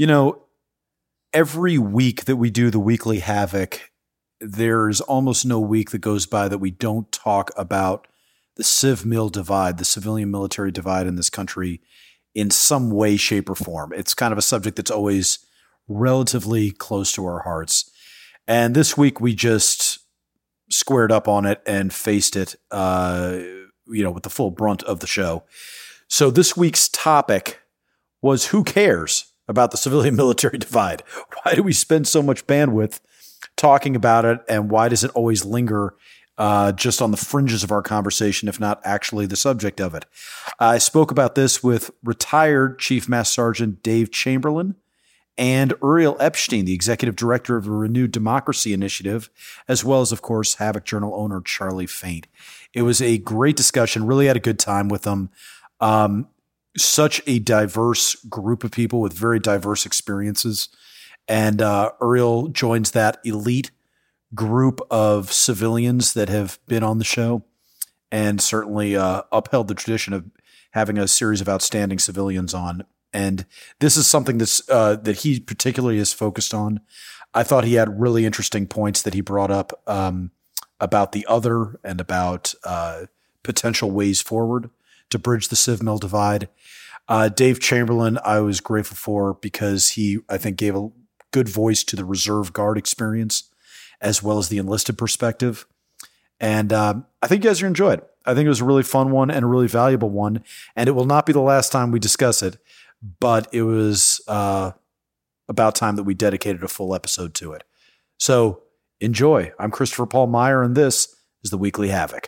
You know, every week that we do the weekly Havok, there's almost no week that goes by that we don't talk about the civ mil divide, the civilian military divide in this country in some way, shape, or form. It's kind of a subject that's always relatively close to our hearts. And this week we just squared up on it and faced it, uh, you know, with the full brunt of the show. So this week's topic was who cares about the civilian military divide? Why do we spend so much bandwidth talking about it? And why does it always linger uh, just on the fringes of our conversation, if not actually the subject of it? I spoke about this with retired Chief Master Sergeant Dave Chamberlin and Uriel Epshtein, the executive director of the Renew Democracy Initiative, as well as, of course, Havok Journal owner Charlie Faint. It was a great discussion. Really had a good time with them. Um, such a diverse group of people with very diverse experiences. And uh, joins that elite group of civilians that have been on the show and certainly uh, upheld the tradition of having a series of outstanding civilians on. And this is something that's uh, that he particularly is focused on. I thought he had really interesting points that he brought up um, about the other and about uh, potential ways forward to bridge the Civ Mil divide. Uh, Dave Chamberlin, I was grateful for because he, I think, gave a good voice to the reserve guard experience as well as the enlisted perspective. And um, I think you guys are enjoy it. I think it was a really fun one and a really valuable one. And it will not be the last time we discuss it, but it was uh, about time that we dedicated a full episode to it. So enjoy. I'm Christopher Paul Meyer, and this is the Weekly Havok.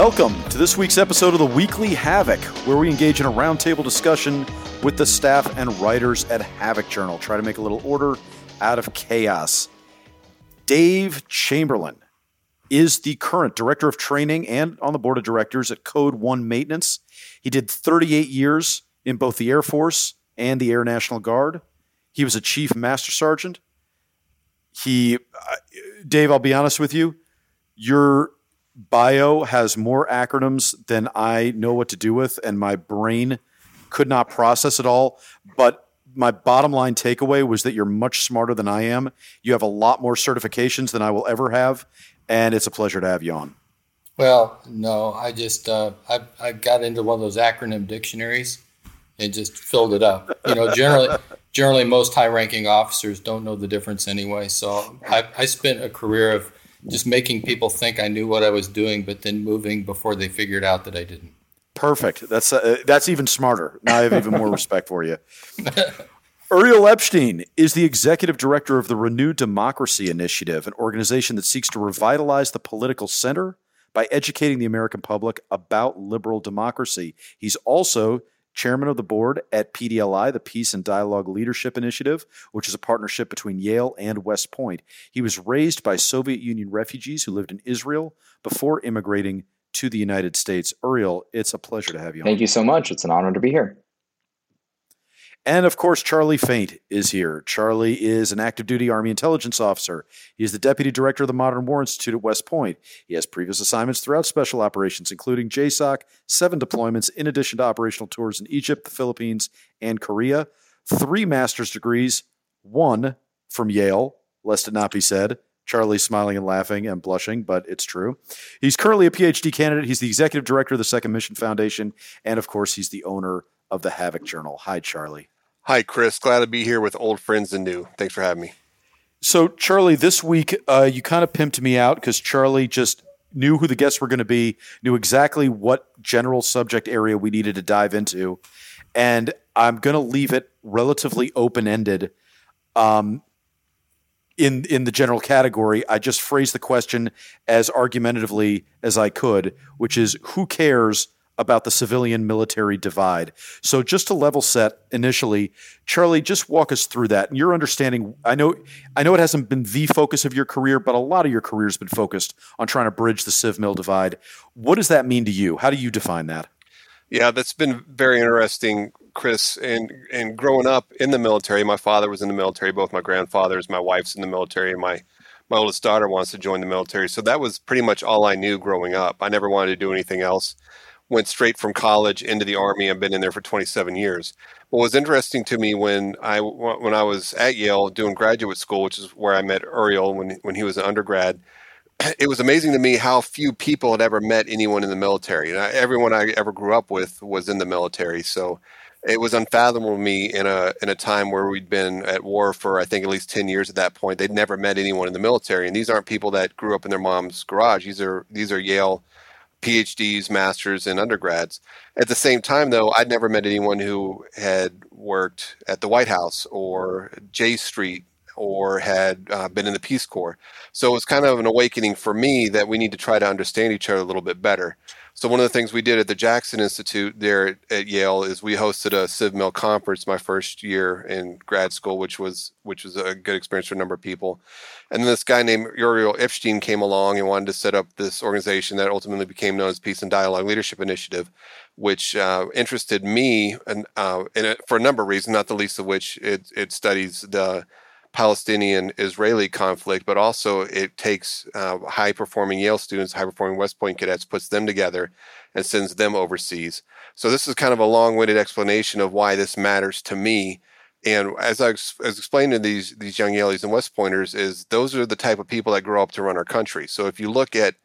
Welcome to this week's episode of the Weekly Havok, where we engage in a roundtable discussion with the staff and writers at Havok Journal. Try to make a little order out of chaos. Dave Chamberlin is the current director of training and on the board of directors at Code One Maintenance. He did 38 years in both the Air Force and the Air National Guard. He was a chief master sergeant. He, uh, Dave, I'll be honest with you, you're bio has more acronyms than I know what to do with, and my brain could not process it all. But my bottom line takeaway was that you're much smarter than I am. You have a lot more certifications than I will ever have, and it's a pleasure to have you on. Well, no, I just uh, I, I got into one of those acronym dictionaries and just filled it up. You know, generally, generally most high-ranking officers don't know the difference anyway. So I, I spent a career of just making people think I knew what I was doing, but then moving before they figured out that I didn't. Perfect. That's uh, that's even smarter. Now I have even more respect for you. Uriel Epshtein is the executive director of the Renew Democracy Initiative, an organization that seeks to revitalize the political center by educating the American public about liberal democracy. He's also chairman of the board at PDLI, the Peace and Dialogue Leadership Initiative, which is a partnership between Yale and West Point. He was raised by Soviet Union refugees who lived in Israel before immigrating to the United States. Uriel, it's a pleasure to have you Thank on. you so much. It's an honor to be here. And of course, Charlie Faint is here. Charlie is an active duty Army intelligence officer. He is the deputy director of the Modern War Institute at West Point. He has previous assignments throughout special operations, including JSOC, seven deployments, in addition to operational tours in Egypt, the Philippines, and Korea. Three master's degrees, one from Yale, lest it not be said. Charlie's smiling and laughing and blushing, but it's true. He's currently a PhD candidate. He's the executive director of the Second Mission Foundation. And of course, he's the owner of the Havok Journal. Hi, Charlie. Hi, Chris. Glad to be here with old friends and new. Thanks for having me. So, Charlie, this week uh, you kind of pimped me out because Charlie just knew who the guests were going to be, knew exactly what general subject area we needed to dive into, and I'm going to leave it relatively open ended. Um, in in the general category, I just phrased the question as argumentatively as I could, which is who cares about the civilian military divide. So just to level set initially, Charlie, just walk us through that and your understanding. I know I know it hasn't been the focus of your career, but a lot of your career has been focused on trying to bridge the civ mil divide. What does that mean to you? How do you define that? Yeah, that's been very interesting, Chris. And and growing up in the military, my father was in the military. Both my grandfathers, my wife's in the military, and my my oldest daughter wants to join the military. So that was pretty much all I knew growing up. I never wanted to do anything else. Went straight from college into the army. I've been in there for 27 years. What was interesting to me when I when I was at Yale doing graduate school, which is where I met Uriel when when he was an undergrad it was amazing to me how few people had ever met anyone in the military. And I, everyone I ever grew up with was in the military. So it was unfathomable to me in a in a time where we'd been at war for I think at least ten years at that point. They'd never met anyone in the military, and these aren't people that grew up in their mom's garage. These are these are Yale PhDs, masters, and undergrads. At the same time, though, I'd never met anyone who had worked at the White House or J Street or had uh, been in the Peace Corps. So it was kind of an awakening for me that we need to try to understand each other a little bit better. So one of the things we did at the Jackson Institute there at, at Yale is we hosted a CivMil conference my first year in grad school, which was which was a good experience for a number of people. And then this guy named Uriel Epshtein came along and wanted to set up this organization that ultimately became known as Peace and Dialogue Leadership Initiative, which uh, interested me and uh, for a number of reasons, not the least of which it, it studies the Palestinian Israeli conflict, but also it takes uh, high performing Yale students, high performing West Point cadets, puts them together and sends them overseas. So this is kind of a long winded explanation of why this matters to me. And as I as explained to these these young Yalies and West Pointers, is those are the type of people that grow up to run our country. So if you look at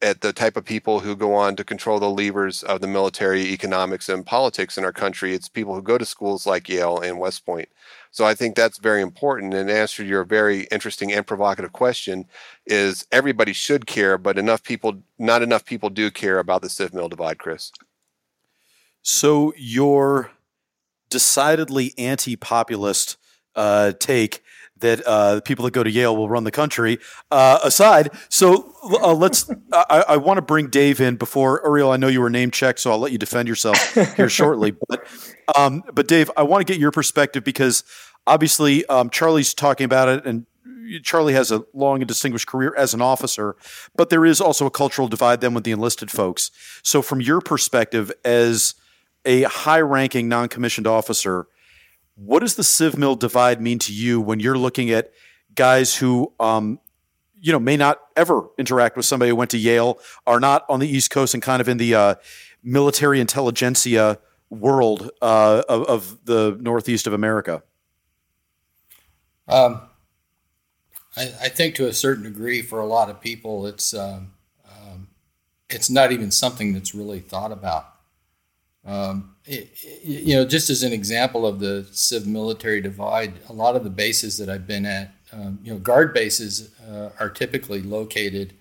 at the type of people who go on to control the levers of the military, economics, and politics in our country. It's people who go to schools like Yale and West Point. So I think that's very important. And answer your very interesting and provocative question is everybody should care, but enough people, not enough people do care about the civ mil divide, Chris. So your decidedly anti-populist uh, take that uh, people that go to Yale will run the country uh, aside. So uh, let's. I, I want to bring Dave in before Uriel. I know you were name checked, so I'll let you defend yourself here shortly. But um, but Dave, I want to get your perspective because obviously um, Charlie's talking about it, and Charlie has a long and distinguished career as an officer, but there is also a cultural divide then with the enlisted folks. So from your perspective as a high-ranking non-commissioned officer what does the civ mil divide mean to you when you're looking at guys who, um, you know, may not ever interact with somebody who went to Yale, are not on the East Coast and kind of in the uh, military intelligentsia world uh, of, of, the Northeast of America? Um, I, I, think to a certain degree, for a lot of people, it's um, um, it's not even something that's really thought about. Um, it, you know, just as an example of the civ military divide, a lot of the bases that I've been at, um, you know, guard bases uh, are typically located,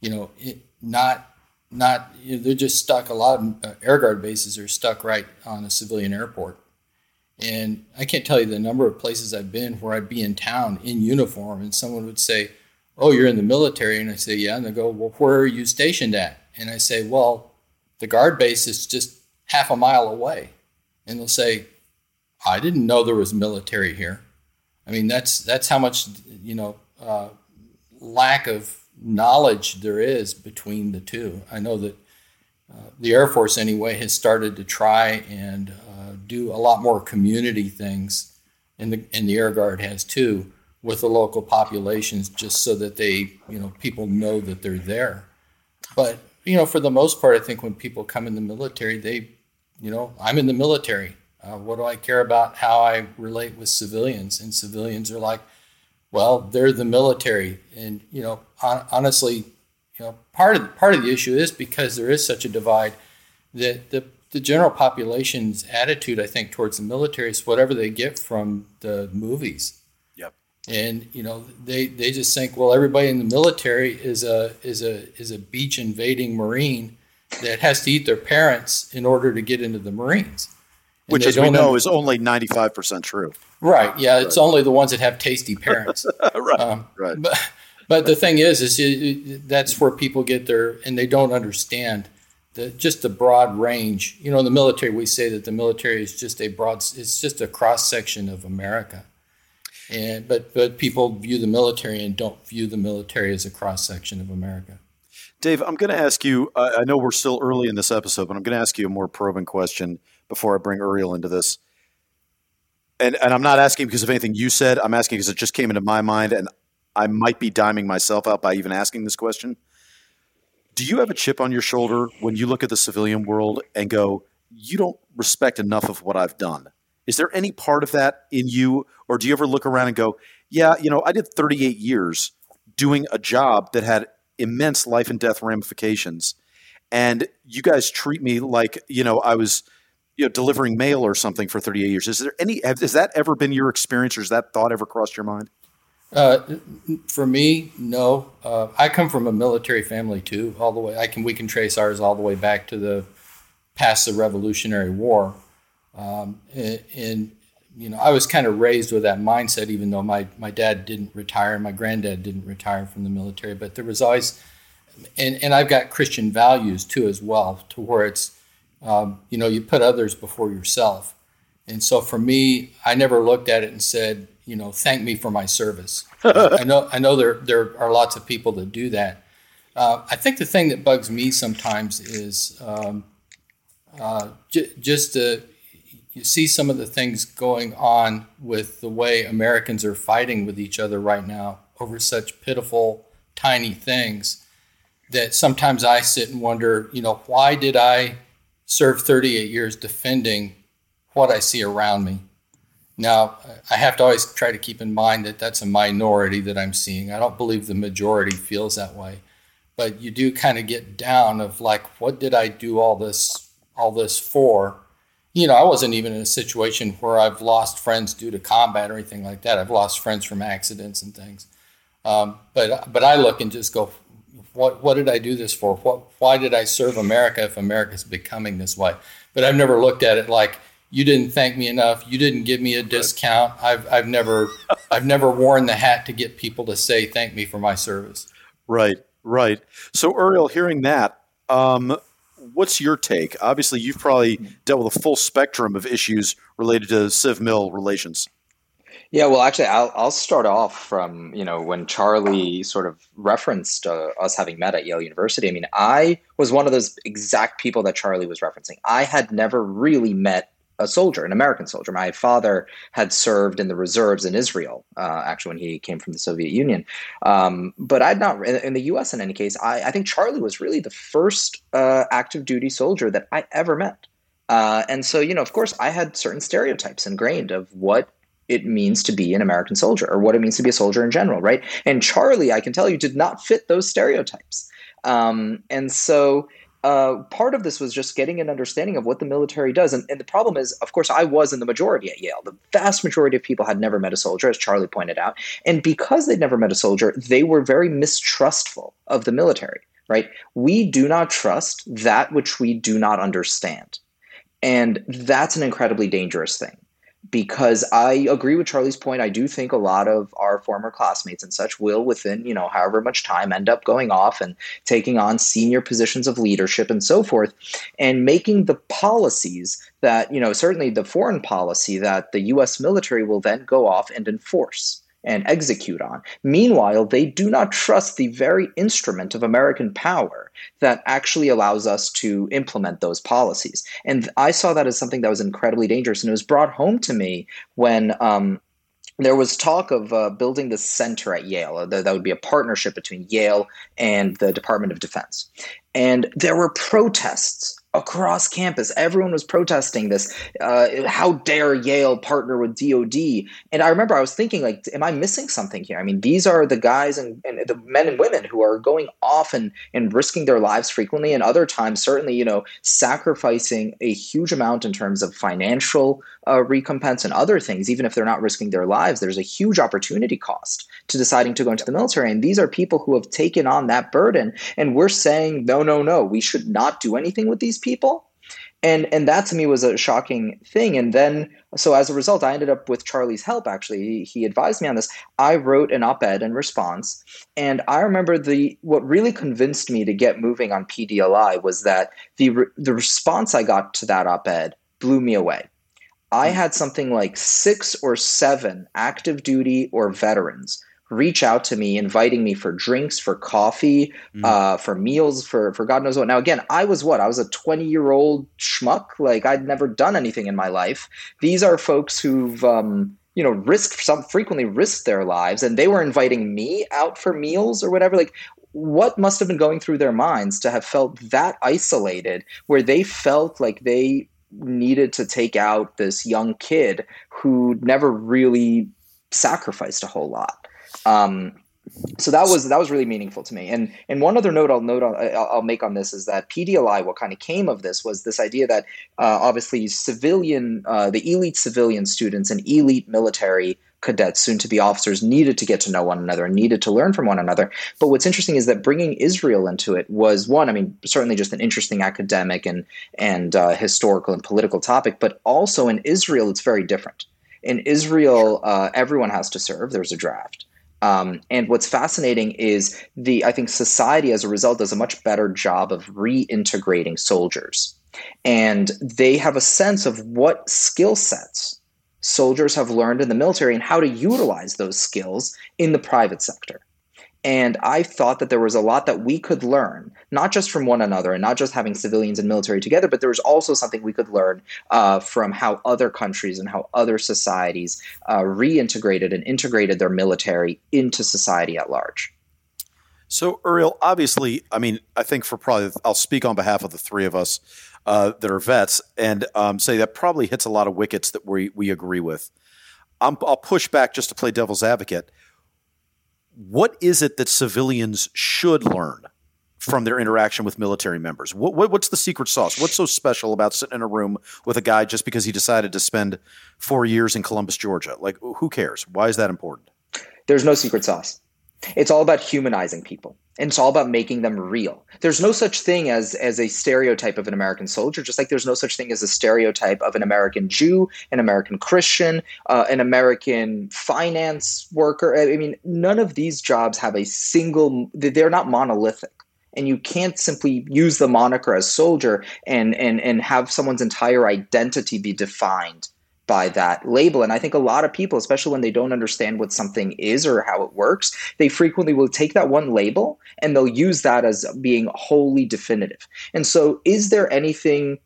you know, it, not not you know, they're just stuck. A lot of uh, air guard bases are stuck right on a civilian airport, and I can't tell you the number of places I've been where I'd be in town in uniform, and someone would say, "Oh, you're in the military," and I say, "Yeah," and they go, "Well, where are you stationed at?" And I say, "Well, the guard base is just half a mile away. And they'll say, I didn't know there was military here. I mean, that's that's how much you know uh, lack of knowledge there is between the two. I know that uh, the Air Force, anyway, has started to try and uh, do a lot more community things, and the and the Air Guard has too with the local populations, just so that they you know people know that they're there. But you know, for the most part, I think when people come in the military, they you know, I'm in the military. Uh, what do I care about how I relate with civilians? And civilians are like, well, they're the military. And, you know, on, honestly, you know, part of, part of the issue is because there is such a divide that the, the general population's attitude, I think, towards the military is whatever they get from the movies. And, you know, they, they just think, well, everybody in the military is a, is a, is a beach invading Marine that has to eat their parents in order to get into the Marines. And Which, as we know, is only 95% true. Right. Yeah. It's right. only the ones that have tasty parents. right. Um, right. But, but the thing is, is it, that's where people get their, and they don't understand the, just the broad range. You know, in the military, we say that the military is just a broad, it's just a cross section of America. And, but, but people view the military and don't view the military as a cross section of America. Dave, I'm going to ask you. I know we're still early in this episode, but I'm going to ask you a more probing question before I bring Uriel into this. And and I'm not asking because of anything you said. I'm asking because it just came into my mind, and I might be diming myself out by even asking this question. Do you have a chip on your shoulder when you look at the civilian world and go, "You don't respect enough of what I've done"? Is there any part of that in you, or do you ever look around and go, "Yeah, you know, I did 38 years doing a job that had immense life and death ramifications. And you guys treat me like, you know, I was, you know, delivering mail or something for 38 years. Is there any, has that ever been your experience or has that thought ever crossed your mind? Uh, for me, no. Uh, I come from a military family too, all the way. I can we can trace ours all the way back to the past the Revolutionary War, um, and, and, you know I was kind of raised with that mindset. Even though my my dad didn't retire, my granddad didn't retire from the military, but there was always and, and I've got Christian values too as well, to where it's um, you know you put others before yourself, and so for me, I never looked at it and said, you know, thank me for my service. I know I know there there are lots of people that do that. Uh, I think the thing that bugs me sometimes is um, uh, j- just to, you see some of the things going on with the way Americans are fighting with each other right now over such pitiful, tiny things that sometimes I sit and wonder, you know, why did I serve 38 years defending what I see around me? Now, I have to always try to keep in mind that that's a minority that I'm seeing. I don't believe the majority feels that way. But you do kind of get down of like, what did I do all this all this for? You know, I wasn't even in a situation where I've lost friends due to combat or anything like that. I've lost friends from accidents and things. Um, but but I look and just go, what what did I do this for? What why did I serve America if America's becoming this way? But I've never looked at it like you didn't thank me enough. You didn't give me a discount. I've I've never I've never worn the hat to get people to say thank me for my service. Right, right. So Uriel, hearing that, um, what's your take? Obviously, you've probably dealt with a full spectrum of issues related to civ mil relations. Yeah, well, actually, I'll I'll start off from you know when Charlie sort of referenced uh, us having met at Yale University. I mean, I was one of those exact people that Charlie was referencing. I had never really met a soldier, an American soldier. My father had served in the reserves in Israel, uh, actually, when he came from the Soviet Union. Um, but I'd not, in the US in any case, I, I think Charlie was really the first uh, active duty soldier that I ever met. Uh, and so, you know, of course, I had certain stereotypes ingrained of what it means to be an American soldier or what it means to be a soldier in general, right? And Charlie, I can tell you, did not fit those stereotypes. Um, and so uh, part of this was just getting an understanding of what the military does. And, and, the problem is, of course, I was in the majority at Yale. The vast majority of people had never met a soldier, as Charlie pointed out. And because they'd never met a soldier, they were very mistrustful of the military, right? We do not trust that which we do not understand. And that's an incredibly dangerous thing because I agree with Charlie's point. I do think a lot of our former classmates and such will, within you know however much time, end up going off and taking on senior positions of leadership and so forth, and making the policies that you know certainly the foreign policy that the U.S. military will then go off and enforce and execute on. Meanwhile, they do not trust the very instrument of American power that actually allows us to implement those policies. And I saw that as something that was incredibly dangerous. And it was brought home to me when. Um, there was talk of uh, building the center at Yale. That, that would be a partnership between Yale and the Department of Defense. And there were protests across campus. Everyone was protesting this. Uh, how dare Yale partner with DoD? And I remember I was thinking, like, am I missing something here? I mean, these are the guys and, and the men and women who are going off and, and risking their lives frequently, and other times, certainly, you know, sacrificing a huge amount in terms of financial uh, recompense and other things, even if they're not risking their lives. There's a huge opportunity cost to deciding to go into the military. And these are people who have taken on that burden. And we're saying, no, no, no, we should not do anything with these people. And and that to me was a shocking thing. And then so as a result i ended up with charlie's help actually. He, he, advised me on this. I wrote an op-ed in response. And i remember the what really convinced me to get moving on pdli was that the the response i got to that op-ed blew me away. I hmm. had something like six or seven active duty or veterans reach out to me, inviting me for drinks, for coffee, mm. uh, for meals, for for God knows what. Now, again, I was what? I was a 20 year old schmuck. Like I'd never done anything in my life. These are folks who've um, you know risked some frequently risked their lives, and they were inviting me out for meals or whatever. Like what must have been going through their minds to have felt that isolated, where they felt like they needed to take out this young kid who never really sacrificed a whole lot. Um, so that was that was really meaningful to me. And and one other note I'll note on, I'll make on this is that PDLI, what kind of came of this was this idea that uh, obviously civilian, uh, the elite civilian students and elite military cadets, soon to be officers, needed to get to know one another and needed to learn from one another. But what's interesting is that bringing Israel into it was one, I mean, certainly just an interesting academic and and uh, historical and political topic, but also in Israel, it's very different. In Israel, uh, everyone has to serve. There's a draft. Um, and what's fascinating is the I think society as a result does a much better job of reintegrating soldiers, and they have a sense of what skill sets soldiers have learned in the military and how to utilize those skills in the private sector. And I thought that there was a lot that we could learn, not just from one another and not just having civilians and military together, but there was also something we could learn uh, from how other countries and how other societies uh, reintegrated and integrated their military into society at large. So, Uriel, obviously, I mean, I think for probably, I'll speak on behalf of the three of us uh, that are vets and um, say that probably hits a lot of wickets that we, we agree with. i will push back just to play devil's advocate. What is it that civilians should learn from their interaction with military members? What, what, what's the secret sauce? What's so special about sitting in a room with a guy just because he decided to spend four years in Columbus, Georgia? Like, who cares? Why is that important? There's no secret sauce. It's all about humanizing people and it's all about making them real. There's no such thing as as a stereotype of an American soldier, just like there's no such thing as a stereotype of an American Jew, an American Christian, uh, an American finance worker. I mean, none of these jobs have a single. They're not monolithic and you can't simply use the moniker as soldier and and and have someone's entire identity be defined by that label. And I think a lot of people, especially when they don't understand what something is or how it works, they frequently will take that one label and they'll use that as being wholly definitive. And so, is there anything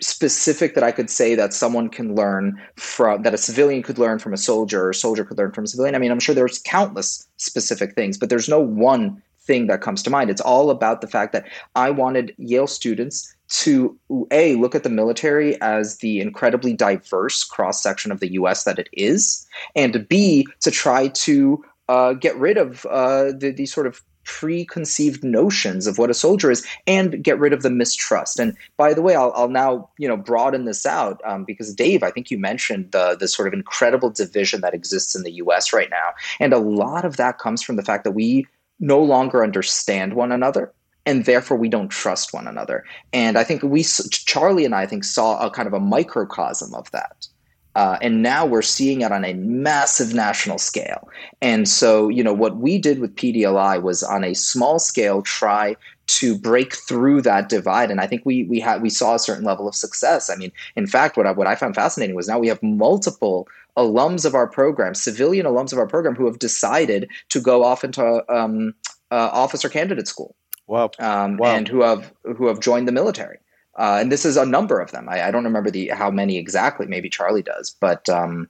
specific that I could say that someone can learn from that a civilian could learn from a soldier or a soldier could learn from a civilian? I mean, I'm sure there's countless specific things, but there's no one thing that comes to mind. It's all about the fact that I wanted Yale students to a look at the military as the incredibly diverse cross section of the U.S. that it is, and b to try to uh, get rid of uh, the, these sort of preconceived notions of what a soldier is and get rid of the mistrust and by the way i'll, I'll now you know broaden this out um, because dave i think you mentioned the, the sort of incredible division that exists in the us right now and a lot of that comes from the fact that we no longer understand one another and therefore we don't trust one another. And I think we, Charlie and I, I think saw a kind of a microcosm of that. Uh, and now we're seeing it on a massive national scale. And so, you know, what we did with PDLI was on a small scale try to break through that divide. And I think we we had we saw a certain level of success. I mean, in fact, what I, what I found fascinating was now we have multiple alums of our program, civilian alums of our program, who have decided to go off into um, uh, officer candidate school. Wow. Um, wow. And who have who have joined the military. Uh, and this is a number of them. I, I, don't remember the how many exactly. Maybe Charlie does, but um,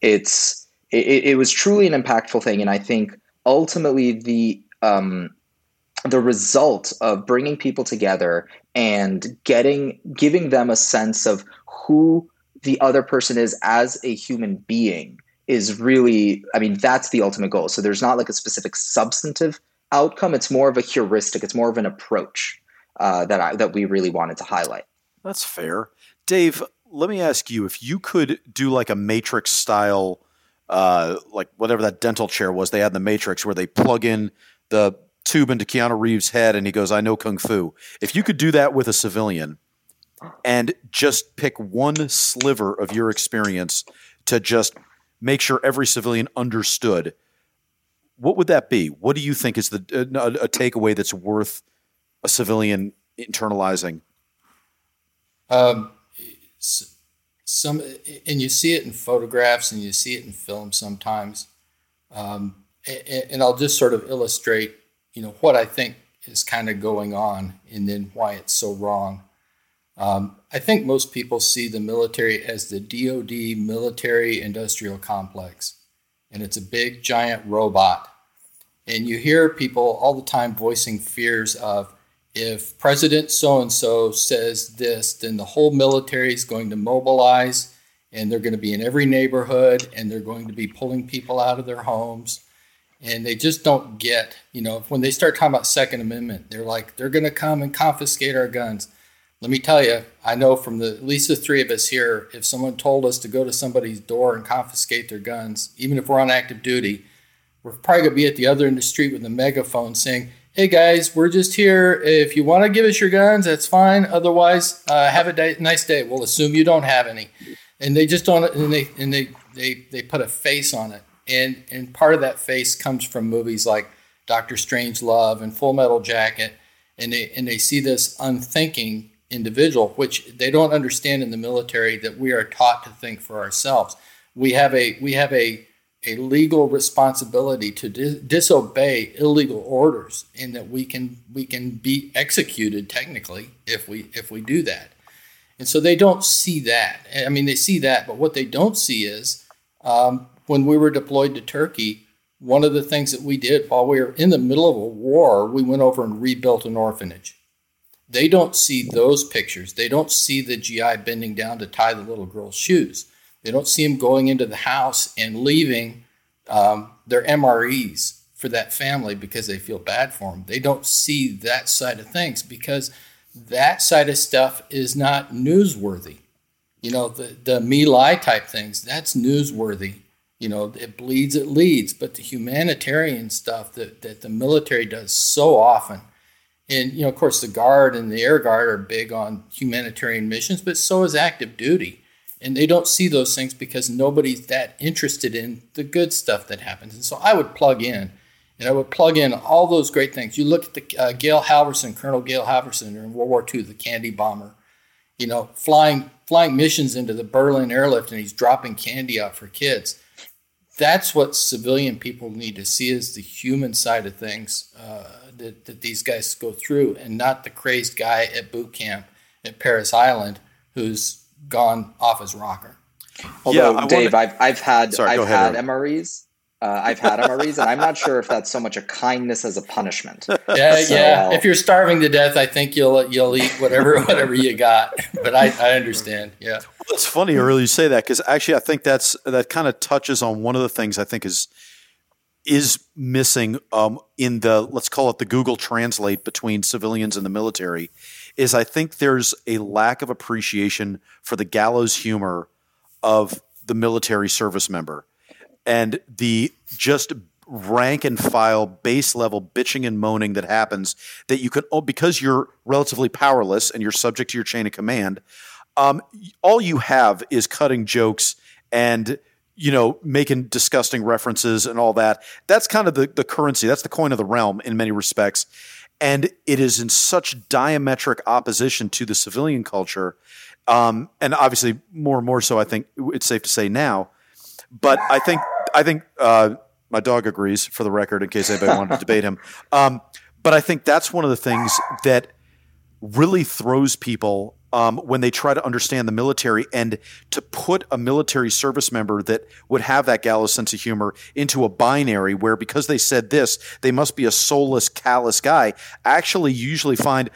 it's it, it, was truly an impactful thing, and I think ultimately the um, the result of bringing people together and getting giving them a sense of who the other person is as a human being is really i mean that's the ultimate goal so there's not like a specific substantive outcome. It's more of a heuristic. It's more of an approach uh, that I, that we really wanted to highlight. That's fair, Dave. Let me ask you if you could do like a Matrix style, uh, like whatever that dental chair was they had in the Matrix, where they plug in the tube into Keanu Reeves' head and he goes, "I know kung fu." If you could do that with a civilian, and just pick one sliver of your experience to just make sure every civilian understood what would that be? What do you think is the a, a takeaway that's worth a civilian internalizing? Um, some and you see it in photographs and you see it in film sometimes. Um, and I'll just sort of illustrate, you know, what I think is kind of going on and then why it's so wrong. Um, I think most people see the military as the DoD military industrial complex, and it's a big giant robot. And you hear people all the time voicing fears of if President so and so says this, then the whole military is going to mobilize and they're going to be in every neighborhood and they're going to be pulling people out of their homes. And they just don't get you know when they start talking about second amendment they're like they're going to come and confiscate our guns. Let me tell you i know from the at least the three of us here if someone told us to go to somebody's door and confiscate their guns even if we're on active duty we're probably going to be at the other end of the street with a megaphone saying hey guys we're just here. If you want to give us your guns that's fine. Otherwise uh, have a day, nice day. We'll assume you don't have any. And they just don't and they and they they, they put a face on it. And and part of that face comes from movies like Doctor Strangelove and Full Metal Jacket, and they and they see this unthinking individual, which they don't understand in the military that we are taught to think for ourselves. We have a we have a a legal responsibility to dis- disobey illegal orders, and that we can we can be executed technically if we if we do that. And so they don't see that. I mean, they see that, but what they don't see is um, when we were deployed to Turkey, one of the things that we did while we were in the middle of a war, we went over and rebuilt an orphanage. They don't see those pictures. They don't see the GI bending down to tie the little girl's shoes. They don't see them going into the house and leaving um, their MREs for that family because they feel bad for them. They don't see that side of things because that side of stuff is not newsworthy. You know, the, the My Lai type things, that's newsworthy you know, it bleeds, it leads. But the humanitarian stuff that, that the military does so often, and, you know, of course, the Guard and the Air Guard are big on humanitarian missions, but so is active duty. And they don't see those things because nobody's that interested in the good stuff that happens. And so I would plug in, and I would plug in all those great things. You look at the uh, Gail Halvorsen, Colonel Gail Halvorsen in World War II, the candy bomber, you know, flying flying missions into the Berlin airlift, and he's dropping candy out for kids that's what civilian people need to see is the human side of things uh, that, that these guys go through and not the crazed guy at boot camp at Parris Island who's gone off his rocker. Although, yeah, Dave, wanna... I've, I've had Sorry, I've had MREs uh, I've had MREs, and I'm not sure if that's so much a kindness as a punishment. Yeah, so, yeah. If you're starving to death, I think you'll you'll eat whatever whatever you got. But I, I understand. Yeah. Well, it's funny earlier you say that because actually I think that's that kind of touches on one of the things I think is is missing um, in the let's call it the Google Translate between civilians and the military. Is I think there's a lack of appreciation for the gallows humor of the military service member and the just rank and file base level bitching and moaning that happens that you can oh, because you're relatively powerless and you're subject to your chain of command um, all you have is cutting jokes and you know making disgusting references and all that that's kind of the, the currency that's the coin of the realm in many respects and it is in such diametric opposition to the civilian culture um, and obviously more and more so i think it's safe to say now but I think I think uh, my dog agrees. For the record, in case anybody wanted to debate him, um, but I think that's one of the things that really throws people um, when they try to understand the military and to put a military service member that would have that gallows sense of humor into a binary where because they said this, they must be a soulless, callous guy. Actually, you usually find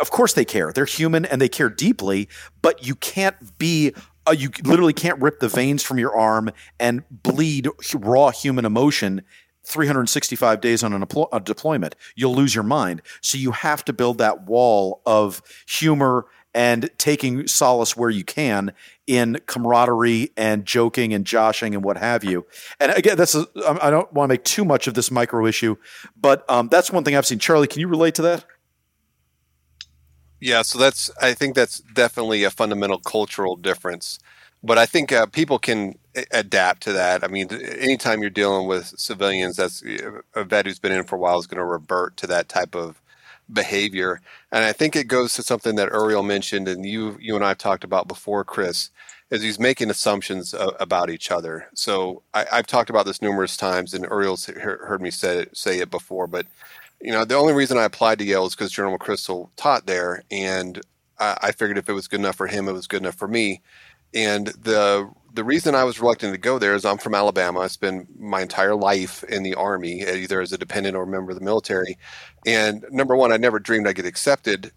of course they care. They're human and they care deeply, but you can't be uh, you literally can't rip the veins from your arm and bleed raw human emotion 365 days on an, a deployment. You'll lose your mind. So you have to build that wall of humor and taking solace where you can in camaraderie and joking and joshing and what have you. And again, this is, I don't want to make too much of this micro issue, but um, that's one thing I've seen. Charlie, can you relate to that? Yeah, so that's I think that's definitely a fundamental cultural difference. But I think uh, people can adapt to that. I mean, anytime you're dealing with civilians, that's a vet who's been in for a while is going to revert to that type of behavior. And I think it goes to something that Uriel mentioned, and you you and I have talked about before, Chris. is he's making assumptions uh, about each other. So I, have talked about this numerous times, and Uriel's heard me say it, say it before. But you know, the only reason I applied to Yale is because General McChrystal taught there, and I figured if it was good enough for him, it was good enough for me. And the the reason I was reluctant to go there is I'm from Alabama. I spent my entire life in the Army, either as a dependent or a member of the military. And number one, I never dreamed I'd get accepted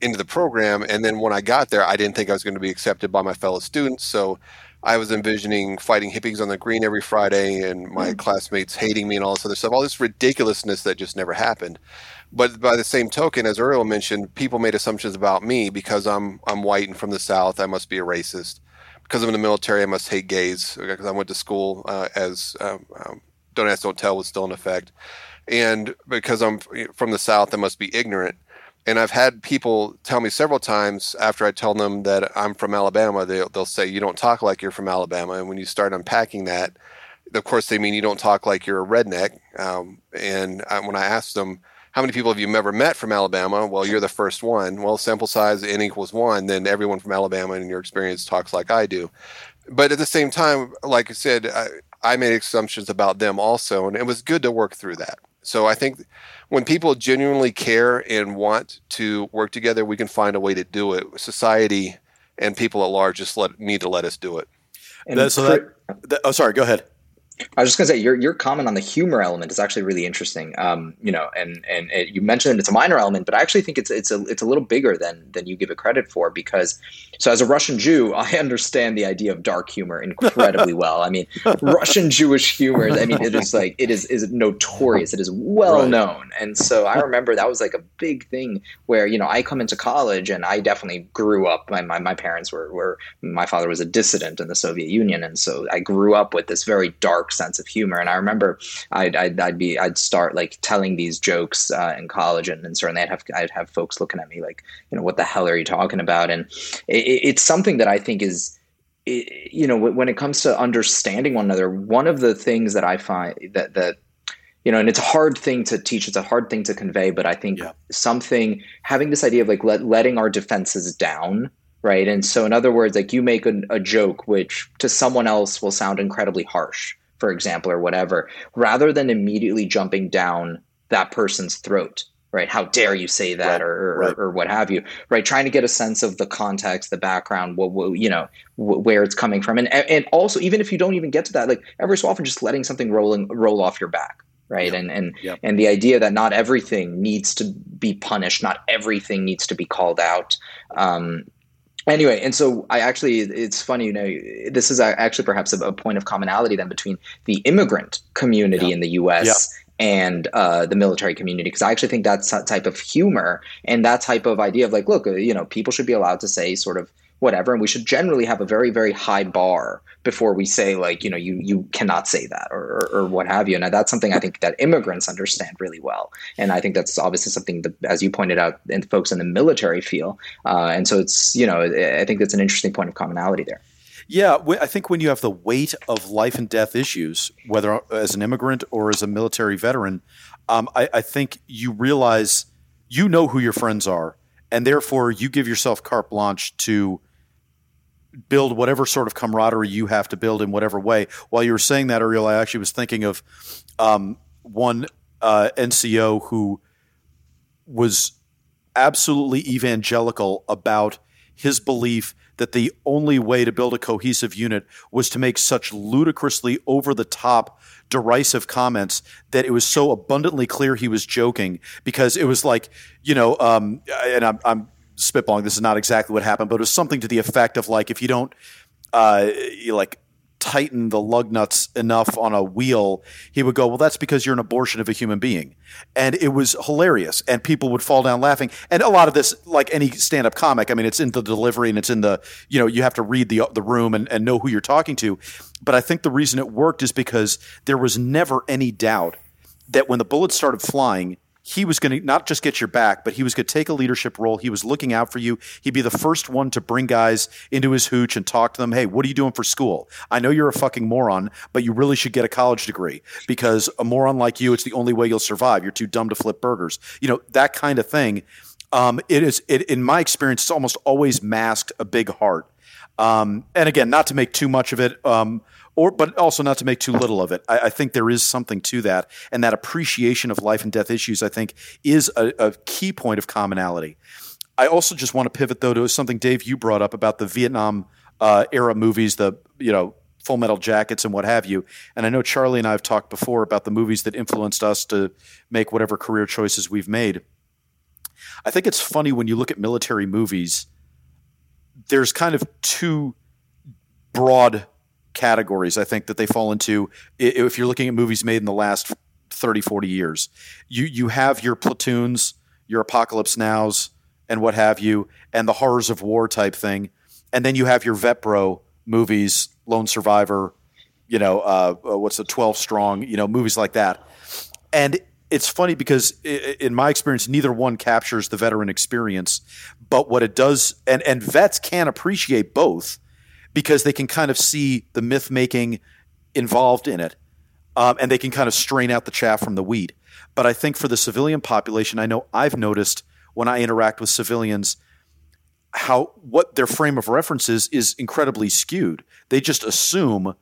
into the program. And then when I got there, I didn't think I was going to be accepted by my fellow students. So I was envisioning fighting hippies on the green every Friday and my mm. classmates hating me and all this other stuff, all this ridiculousness that just never happened. But by the same token, as Uriel mentioned, people made assumptions about me because I'm I'm white and from the South. I must be a racist because I'm in the military, I must hate gays because I went to school uh, as um, um, Don't Ask, Don't Tell was still in effect. And because I'm from the South, I must be ignorant. And I've had people tell me several times after I tell them that I'm from Alabama, they'll, they'll say, You don't talk like you're from Alabama. And when you start unpacking that, of course, they mean you don't talk like you're a redneck. Um, and I, when I ask them, how many people have you ever met from Alabama? Well, you're the first one. Well, sample size n equals one, then everyone from Alabama in your experience talks like I do. But at the same time, like I said, I, I made assumptions about them also, and it was good to work through that. So I think when people genuinely care and want to work together, we can find a way to do it. Society and people at large just let, need to let us do it. And so that, that, oh, sorry, go ahead. I was just gonna say your your comment on the humor element is actually really interesting. Um, you know, and and it, you mentioned it's a minor element, but I actually think it's it's a it's a little bigger than than you give it credit for because so as a Russian Jew, I understand the idea of dark humor incredibly well. I mean, Russian Jewish humor. I mean, it is like it is is notorious. It is well right. known, and so I remember that was like a big thing where you know I come into college and I definitely grew up. My my, my parents were were my father was a dissident in the Soviet Union, and so I grew up with this very dark dark sense of humor. And I remember I'd, I'd, I'd be I'd start like telling these jokes uh, in college, and, and, certainly I'd have I'd have folks looking at me like, you know, what the hell are you talking about? And it, it's something that I think is. You know, when it comes to understanding one another, one of the things that I find that that you know, and it's a hard thing to teach. It's a hard thing to convey, but I think yeah. something having this idea of like let, letting our defenses down, right? And so, in other words, like you make a, a joke which to someone else will sound incredibly harsh, for example, or whatever, rather than immediately jumping down that person's throat right how dare you say that right, or, right. or, or what have you right trying to get a sense of the context the background what, what you know where it's coming from and and also even if you don't even get to that like every so often just letting something rolling roll off your back right yep. and and yep. and the idea that not everything needs to be punished not everything needs to be called out um, anyway and so i actually it's funny you know this is actually perhaps a, a point of commonality then between the immigrant community yeah. in the us yeah. and uh, the military community because i actually think that type of humor and that type of idea of like look you know people should be allowed to say sort of whatever and we should generally have a very very high bar before we say like you know you you cannot say that or, or, or what have you. And that's something i think that immigrants understand really well and i think that's obviously something that as you pointed out and folks in the military feel uh, and so it's you know i think that's an interesting point of commonality there. Yeah, I think when you have the weight of life and death issues, whether as an immigrant or as a military veteran, um, I, I think you realize you know who your friends are, and therefore you give yourself carte blanche to build whatever sort of camaraderie you have to build in whatever way. While you were saying that, Uriel, I actually was thinking of um, one uh, NCO who was absolutely evangelical about his belief that the only way to build a cohesive unit was to make such ludicrously over the top derisive comments that it was so abundantly clear he was joking because it was like you know um, and I'm, I'm spitballing. This is not exactly what happened, but it was something to the effect of like if you don't uh, you like tighten the lug nuts enough on a wheel, he would go, "Well, that's because you're an abortion of a human being," and it was hilarious, and people would fall down laughing. And a lot of this, like any stand-up comic, I mean, it's in the delivery and it's in the you know you have to read the the room and, and know who you're talking to. But I think the reason it worked is because there was never any doubt that when the bullets started flying, he was going to not just get your back, but he was going to take a leadership role. He was looking out for you. He'd be the first one to bring guys into his hooch and talk to them. Hey, what are you doing for school? I know you're a fucking moron, but you really should get a college degree because a moron like you, it's the only way you'll survive. You're too dumb to flip burgers. You know, that kind of thing. Um, it is, it, in my experience, it's almost always masked a big heart. Um, and again, not to make too much of it, um, or but also not to make too little of it. I, I, think there is something to that, and that appreciation of life and death issues, I think, is a, a key point of commonality. I also just want to pivot though to something Dave you brought up about the Vietnam uh, era movies, the you know Full Metal Jackets and what have you. And I know Charlie and I have talked before about the movies that influenced us to make whatever career choices we've made. I think it's funny when you look at military movies. There's kind of two broad categories I think that they fall into if you're looking at movies made in the last 30 40 years you you have your platoons your apocalypse nows and what have you and the horrors of war type thing and then you have your vet bro movies lone survivor you know uh, uh what's the 12 strong you know movies like that. And it's funny because in my experience neither one captures the veteran experience but what it does and and vets can appreciate both because they can kind of see the myth making involved in it, um, and they can kind of strain out the chaff from the wheat. But I think for the civilian population, I know I've noticed when I interact with civilians how what their frame of reference is is incredibly skewed. They just assume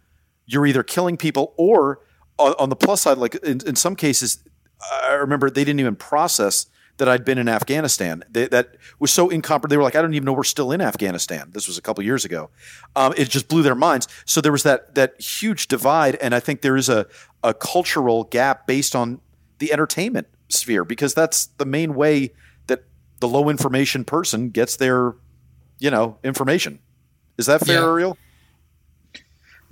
you're either killing people or on, on the plus side, like in, in some cases, I remember they didn't even process that I'd been in Afghanistan. They, that was so incomprehensible. They were like, I don't even know we're still in Afghanistan. This was a couple years ago. Um, it just blew their minds. So there was that that huge divide, and I think there is a a cultural gap based on the entertainment sphere because that's the main way that the low information person gets their you know information. Is that fair, yeah. Uriel?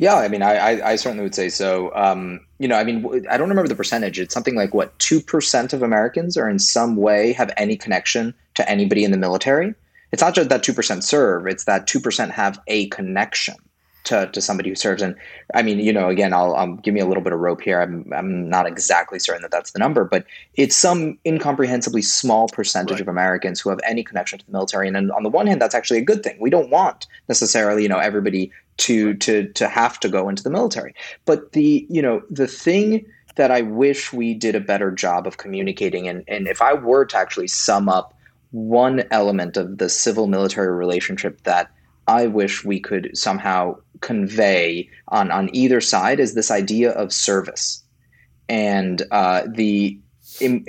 Yeah, I mean, I, I, certainly would say so. Um, you know, I mean, I don't remember the percentage. It's something like what two percent of Americans are in some way have any connection to anybody in the military. It's not just that two percent serve; it's that two percent have a connection to, to somebody who serves. And I mean, you know, again, I'll um, give me a little bit of rope here. I'm, I'm not exactly certain that that's the number, but it's some incomprehensibly small percentage right. of Americans who have any connection to the military. And on the one hand, that's actually a good thing. We don't want necessarily, you know, everybody to to to have to go into the military. But the you know the thing that I wish we did a better job of communicating, and and if I were to actually sum up one element of the civil military relationship that I wish we could somehow convey on on either side is this idea of service. And uh, the and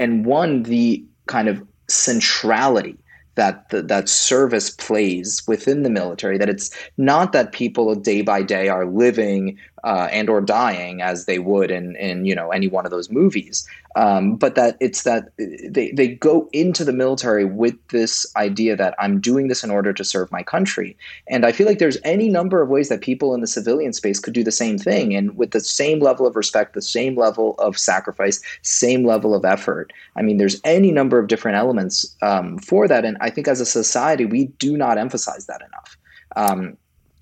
and one the kind of centrality that the, that service plays within the military that it's not that people day by day are living uh, and or dying as they would in in you know any one of those movies um, but that it's that they, they go into the military with this idea that I'm doing this in order to serve my country. And I feel like there's any number of ways that people in the civilian space could do the same thing and with the same level of respect, the same level of sacrifice, same level of effort. I mean, there's any number of different elements um, for that. And I think as a society, we do not emphasize that enough. Um,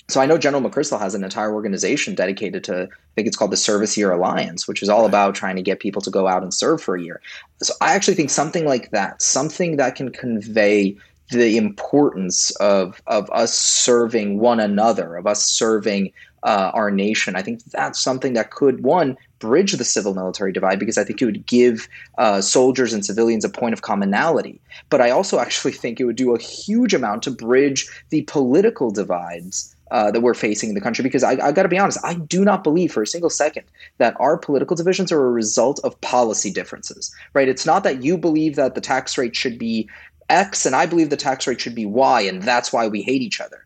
so I know General McChrystal has an entire organization dedicated to, I think it's called the Service Year Alliance, which is all about trying to get people to go out and serve for a year. So I actually think something like that, something that can convey the importance of of us serving one another, of us serving uh, our nation. I think that's something that could one bridge the civil military divide because I think it would give uh, soldiers and civilians a point of commonality. But I also actually think it would do a huge amount to bridge the political divides uh, that we're facing in the country because I, I got to be honest, I do not believe for a single second that our political divisions are a result of policy differences, right? It's not that you believe that the tax rate should be X and I believe the tax rate should be Y, and that's why we hate each other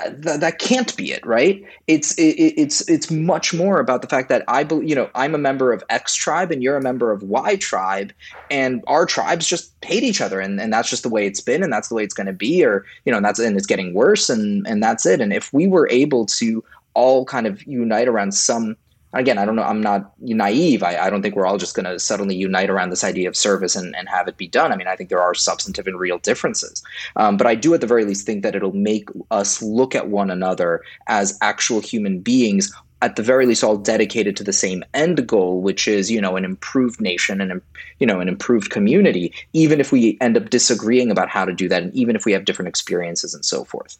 th- that can't be it, right? It's it, it's it's much more about the fact that I believe you know I'm a member of X tribe and you're a member of Y tribe, and our tribes just hate each other, and, and that's just the way it's been, and that's the way it's going to be, or you know, and that's and it's getting worse, and and that's it. And if we were able to all kind of unite around some again, I don't know, I'm not naive. I, I don't think we're all just going to suddenly unite around this idea of service and, and have it be done. I mean, I think there are substantive and real differences. Um, but I do, at the very least, think that it'll make us look at one another as actual human beings at the very least all dedicated to the same end goal which is you know an improved nation and you know an improved community even if we end up disagreeing about how to do that and even if we have different experiences and so forth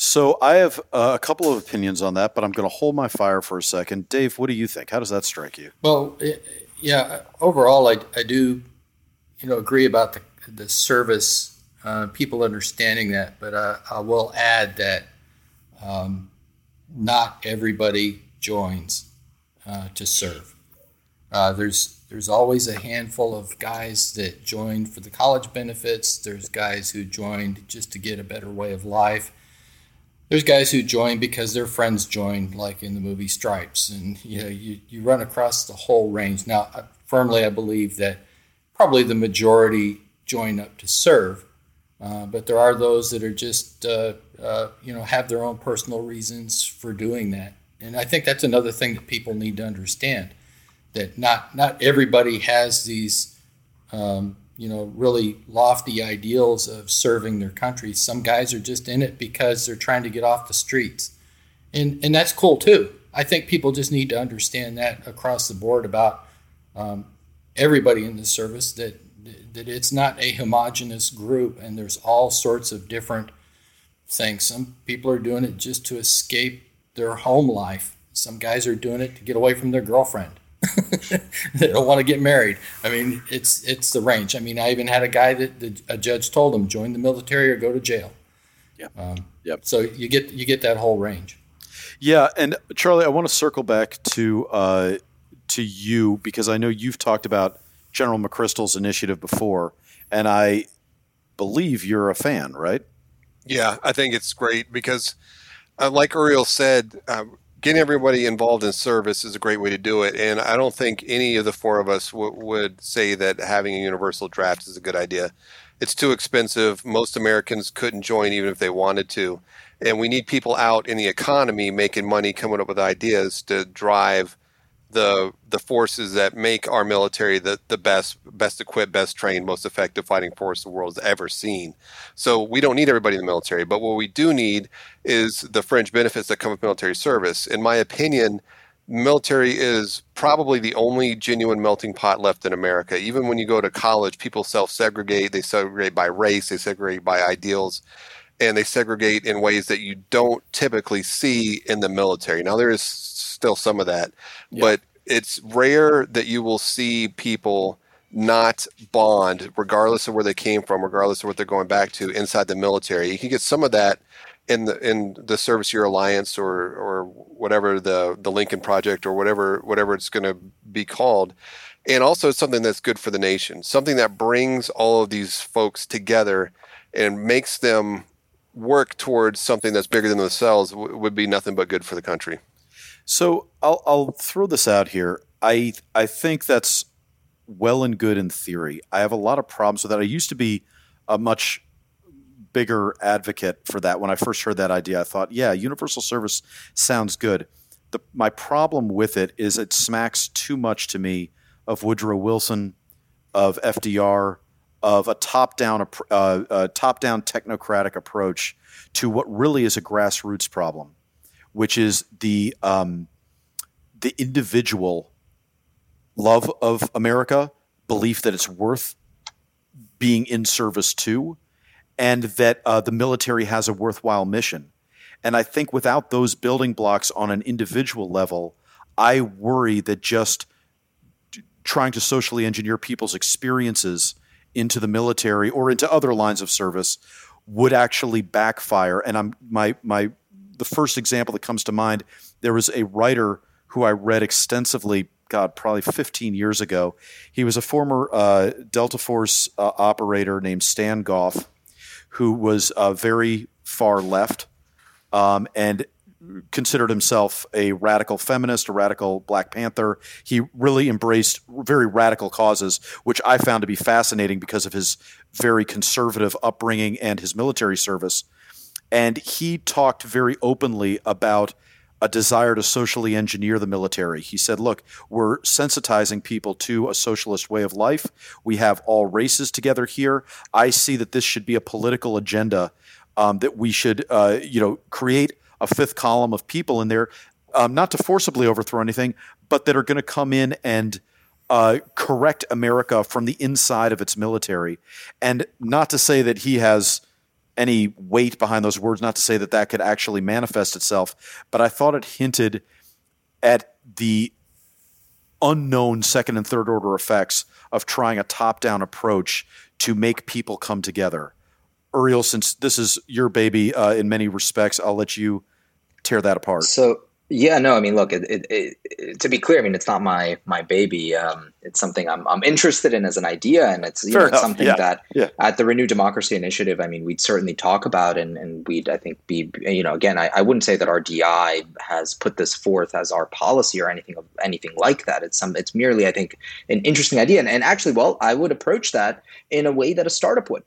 so I have uh, a couple of opinions on that, but I'm going to hold my fire for a second. Dave, what do you think? How does that strike you? Well, yeah, overall, I, I do, you know, agree about the, the service, uh, people understanding that, but uh, I will add that um, not everybody joins uh, to serve. Uh, there's there's always a handful of guys that join for the college benefits. There's guys who joined just to get a better way of life. There's guys who join because their friends joined, like in the movie Stripes, and you know you, you run across the whole range. Now, firmly, I believe that probably the majority join up to serve, uh, but there are those that are just uh, uh, you know have their own personal reasons for doing that, and I think that's another thing that people need to understand that not not everybody has these um, you know really lofty ideals of serving their country. Some guys are just in it because they're trying to get off the streets, and and that's cool too. I think people just need to understand that across the board about um, everybody in the service that that it's not a homogenous group and there's all sorts of different things. Some people are doing it just to escape their home life. Some guys are doing it to get away from their girlfriend. they don't want to get married. I mean, it's it's the range. I mean, I even had a guy that the, a judge told him join the military or go to jail. Yeah. Um, yep. So you get you get that whole range. Yeah, and Charlie, I want to circle back to uh, to you because I know you've talked about General McChrystal's initiative before, and I believe you're a fan, right? Yeah, I think it's great because, uh, like Uriel said, uh, getting everybody involved in service is a great way to do it. And I don't think any of the four of us w- would say that having a universal draft is a good idea. It's too expensive. Most Americans couldn't join even if they wanted to. And we need people out in the economy making money, coming up with ideas to drive the the forces that make our military the, the best best equipped, best trained, most effective fighting force the world's ever seen. So we don't need everybody in the military, but what we do need is the fringe benefits that come with military service. In my opinion, military is probably the only genuine melting pot left in America. Even when you go to college, people self segregate. They segregate by race, they segregate by ideals, and they segregate in ways that you don't typically see in the military. Now, there is still some of that, yeah. but it's rare that you will see people not bond, regardless of where they came from, regardless of what they're going back to inside the military. You can get some of that in the in the Service Year Alliance or or whatever the the Lincoln Project or whatever whatever it's going to be called. And also it's something that's good for the nation, something that brings all of these folks together and makes them work towards something that's bigger than themselves would be nothing but good for the country. So I'll, I'll throw this out here. I I think that's well and good in theory. I have a lot of problems with that. I used to be a much bigger advocate for that. When I first heard that idea, I thought, yeah, universal service sounds good. The, my problem with it is it smacks too much to me of Woodrow Wilson, of FDR, of a top-down uh, a top-down technocratic approach to what really is a grassroots problem which is the um, the individual love of America, belief that it's worth being in service to, and that uh, the military has a worthwhile mission. And I think without those building blocks on an individual level, I worry that just trying to socially engineer people's experiences into the military or into other lines of service would actually backfire. And I'm my my the first example that comes to mind, there was a writer who I read extensively, God, probably 15 years ago. He was a former uh, Delta Force uh, operator named Stan Goff, who was uh, very far left um, and considered himself a radical feminist, a radical Black Panther. He really embraced very radical causes, which I found to be fascinating because of his very conservative upbringing and his military service and he talked very openly about a desire to socially engineer the military. He said, Look, we're sensitizing people to a socialist way of life. We have all races together here. I see that this should be a political agenda, um, that we should, uh, you know, create a fifth column of people in there, um, not to forcibly overthrow anything, but that are going to come in and uh, correct America from the inside of its military. And not to say that he has any weight behind those words, not to say that that could actually manifest itself, but I thought it hinted at the unknown second and third order effects of trying a top down approach to make people come together. Uriel, since this is your baby uh, in many respects, I'll let you tear that apart. So yeah, no, I mean, look, it, it, it, to be clear, I mean, it's not my my baby. Um, it's something I'm I'm interested in as an idea, and it's you know, it's something yeah. that yeah. at the Renew Democracy Initiative, I mean, we'd certainly talk about, and and we'd I think be you know, again, I, I wouldn't say that RDI has put this forth as our policy or anything of anything like that. It's some it's merely I think an interesting idea, and, and actually, well, I would approach that in a way that a startup would.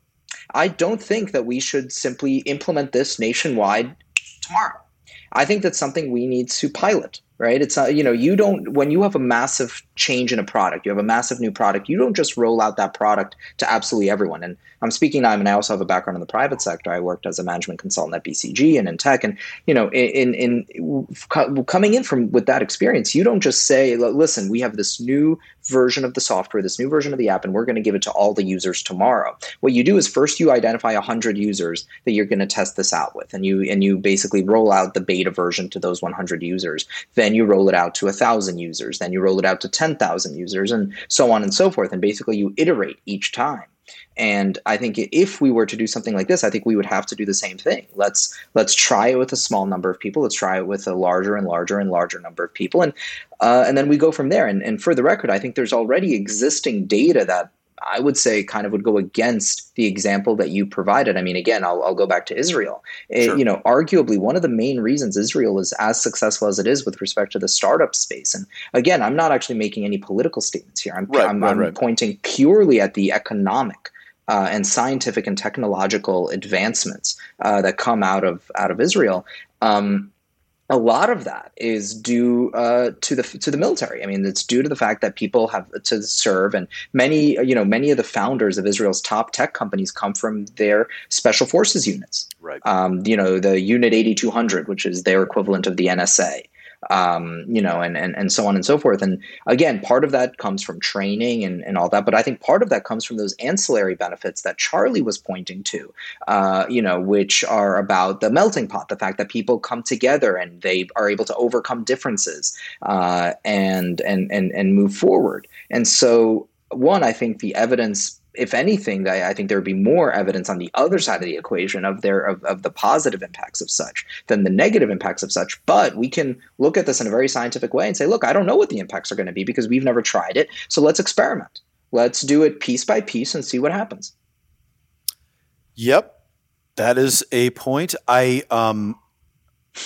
I don't think that we should simply implement this nationwide tomorrow. I think that's something we need to pilot, right? It's not, you know, you don't, when you have a massive change in a product, you have a massive new product, you don't just roll out that product to absolutely everyone. And I'm speaking now, I mean, I also have a background in the private sector. I worked as a management consultant at BCG and in tech. And, you know, in, in, in coming in from with that experience, you don't just say, listen, we have this new version of the software, this new version of the app, and we're going to give it to all the users tomorrow. What you do is first you identify 100 users that you're going to test this out with, and you and you basically roll out the beta version to those 100 users. Then you roll it out to 1,000 users. Then you roll it out to 10,000 users, and so on and so forth. And basically you iterate each time. And I think if we were to do something like this, I think we would have to do the same thing. Let's let's try it with a small number of people. Let's try it with a larger and larger and larger number of people, and uh, and then we go from there. And, and for the record, I think there's already existing data that I would say kind of would go against the example that you provided. I mean, again, I'll, I'll go back to Israel. It, sure. You know, arguably one of the main reasons Israel is as successful as it is with respect to the startup space. And again, I'm not actually making any political statements here. I'm, right, I'm, right, I'm right. pointing purely at the economic uh, and scientific and technological advancements uh, that come out of out of Israel. Um, a lot of that is due uh, to the to the military. I mean, it's due to the fact that people have to serve, and many you know many of the founders of Israel's top tech companies come from their special forces units. Right. Um, you know, the Unit 8200, which is their equivalent of the NSA um, you know, and, and, and so on and so forth. And again, part of that comes from training and, and all that. But I think part of that comes from those ancillary benefits that Charlie was pointing to, uh, you know, which are about the melting pot, the fact that people come together and they are able to overcome differences uh, and, and, and, and move forward. And so, one, I think the evidence if anything, I, I, think there would be more evidence on the other side of the equation of their of, of the positive impacts of such than the negative impacts of such. But we can look at this in a very scientific way and say, look, I don't know what the impacts are going to be because we've never tried it. So let's experiment. Let's do it piece by piece and see what happens. Yep. That is a point. I um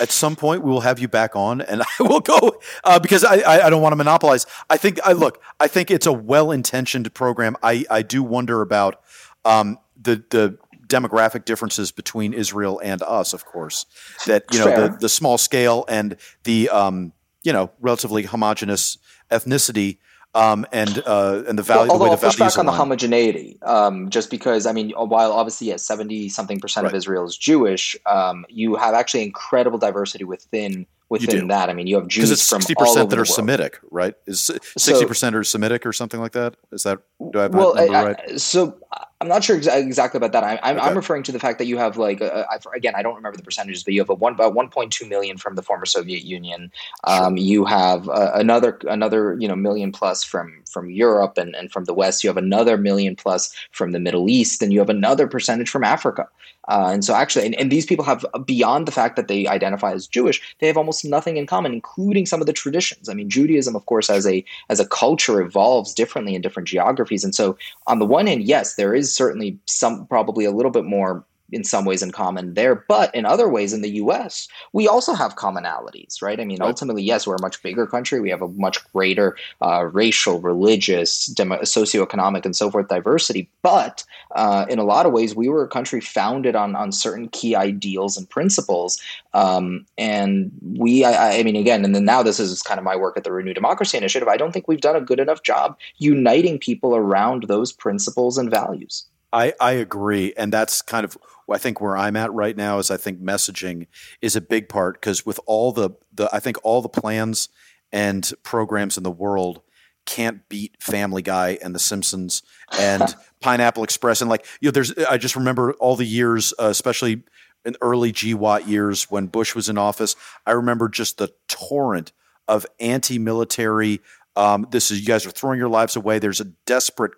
at some point we will have you back on and I will go uh, because I, I, I, don't want to monopolize. I think I look, I think it's a well-intentioned program. I, I do wonder about um, the, the demographic differences between Israel and us, of course, that, you know, the, the small scale and the, um, you know, relatively homogenous ethnicity um, and uh, and the value. Well, although the I'll push back on the homogeneity, um, just because I mean, while obviously yes, seventy something percent right. of Israel is Jewish, um, you have actually incredible diversity within within that. I mean, you have Jews it's from 60% all that are. Semitic, right? Is sixty percent are Semitic or something like that? Is that do I have well, I, right? I, so I'm not sure exa- exactly about that. I, I'm, Okay. I'm referring to the fact that you have like uh, again, I don't remember the percentages, but you have a one about 1.2 million from the former Soviet Union. Um, You have uh, another another you know million plus from from Europe and, and from the West. You have another million plus from the Middle East, and you have another percentage from Africa. Uh, and so actually, and, and these people have beyond the fact that they identify as Jewish, they have almost nothing in common, including some of the traditions. I mean, Judaism, of course, as a as a culture evolves differently in different geographies, and so on the one hand, yes, there is certainly some probably a little bit more in some ways in common there, but in other ways in the U.S. we also have commonalities, right? I mean, Right. ultimately, yes, we're a much bigger country. We have a much greater uh, racial, religious, demo- socioeconomic, and so forth diversity. But uh, in a lot of ways, we were a country founded on on certain key ideals and principles. Um, and we, I, I mean, again, and then now this is kind of my work at the Renew Democracy Initiative. I don't think we've done a good enough job uniting people around those principles and values. I, I agree. And that's kind of, I think where I'm at right now is I think messaging is a big part because with all the, the, I think all the plans and programs in the world can't beat Family Guy and The Simpsons and Pineapple Express. And like, you know, there's, I just remember all the years, uh, especially in early GWOT years when Bush was in office. I remember just the torrent of anti military. Um, this is, you guys are throwing your lives away. There's a desperate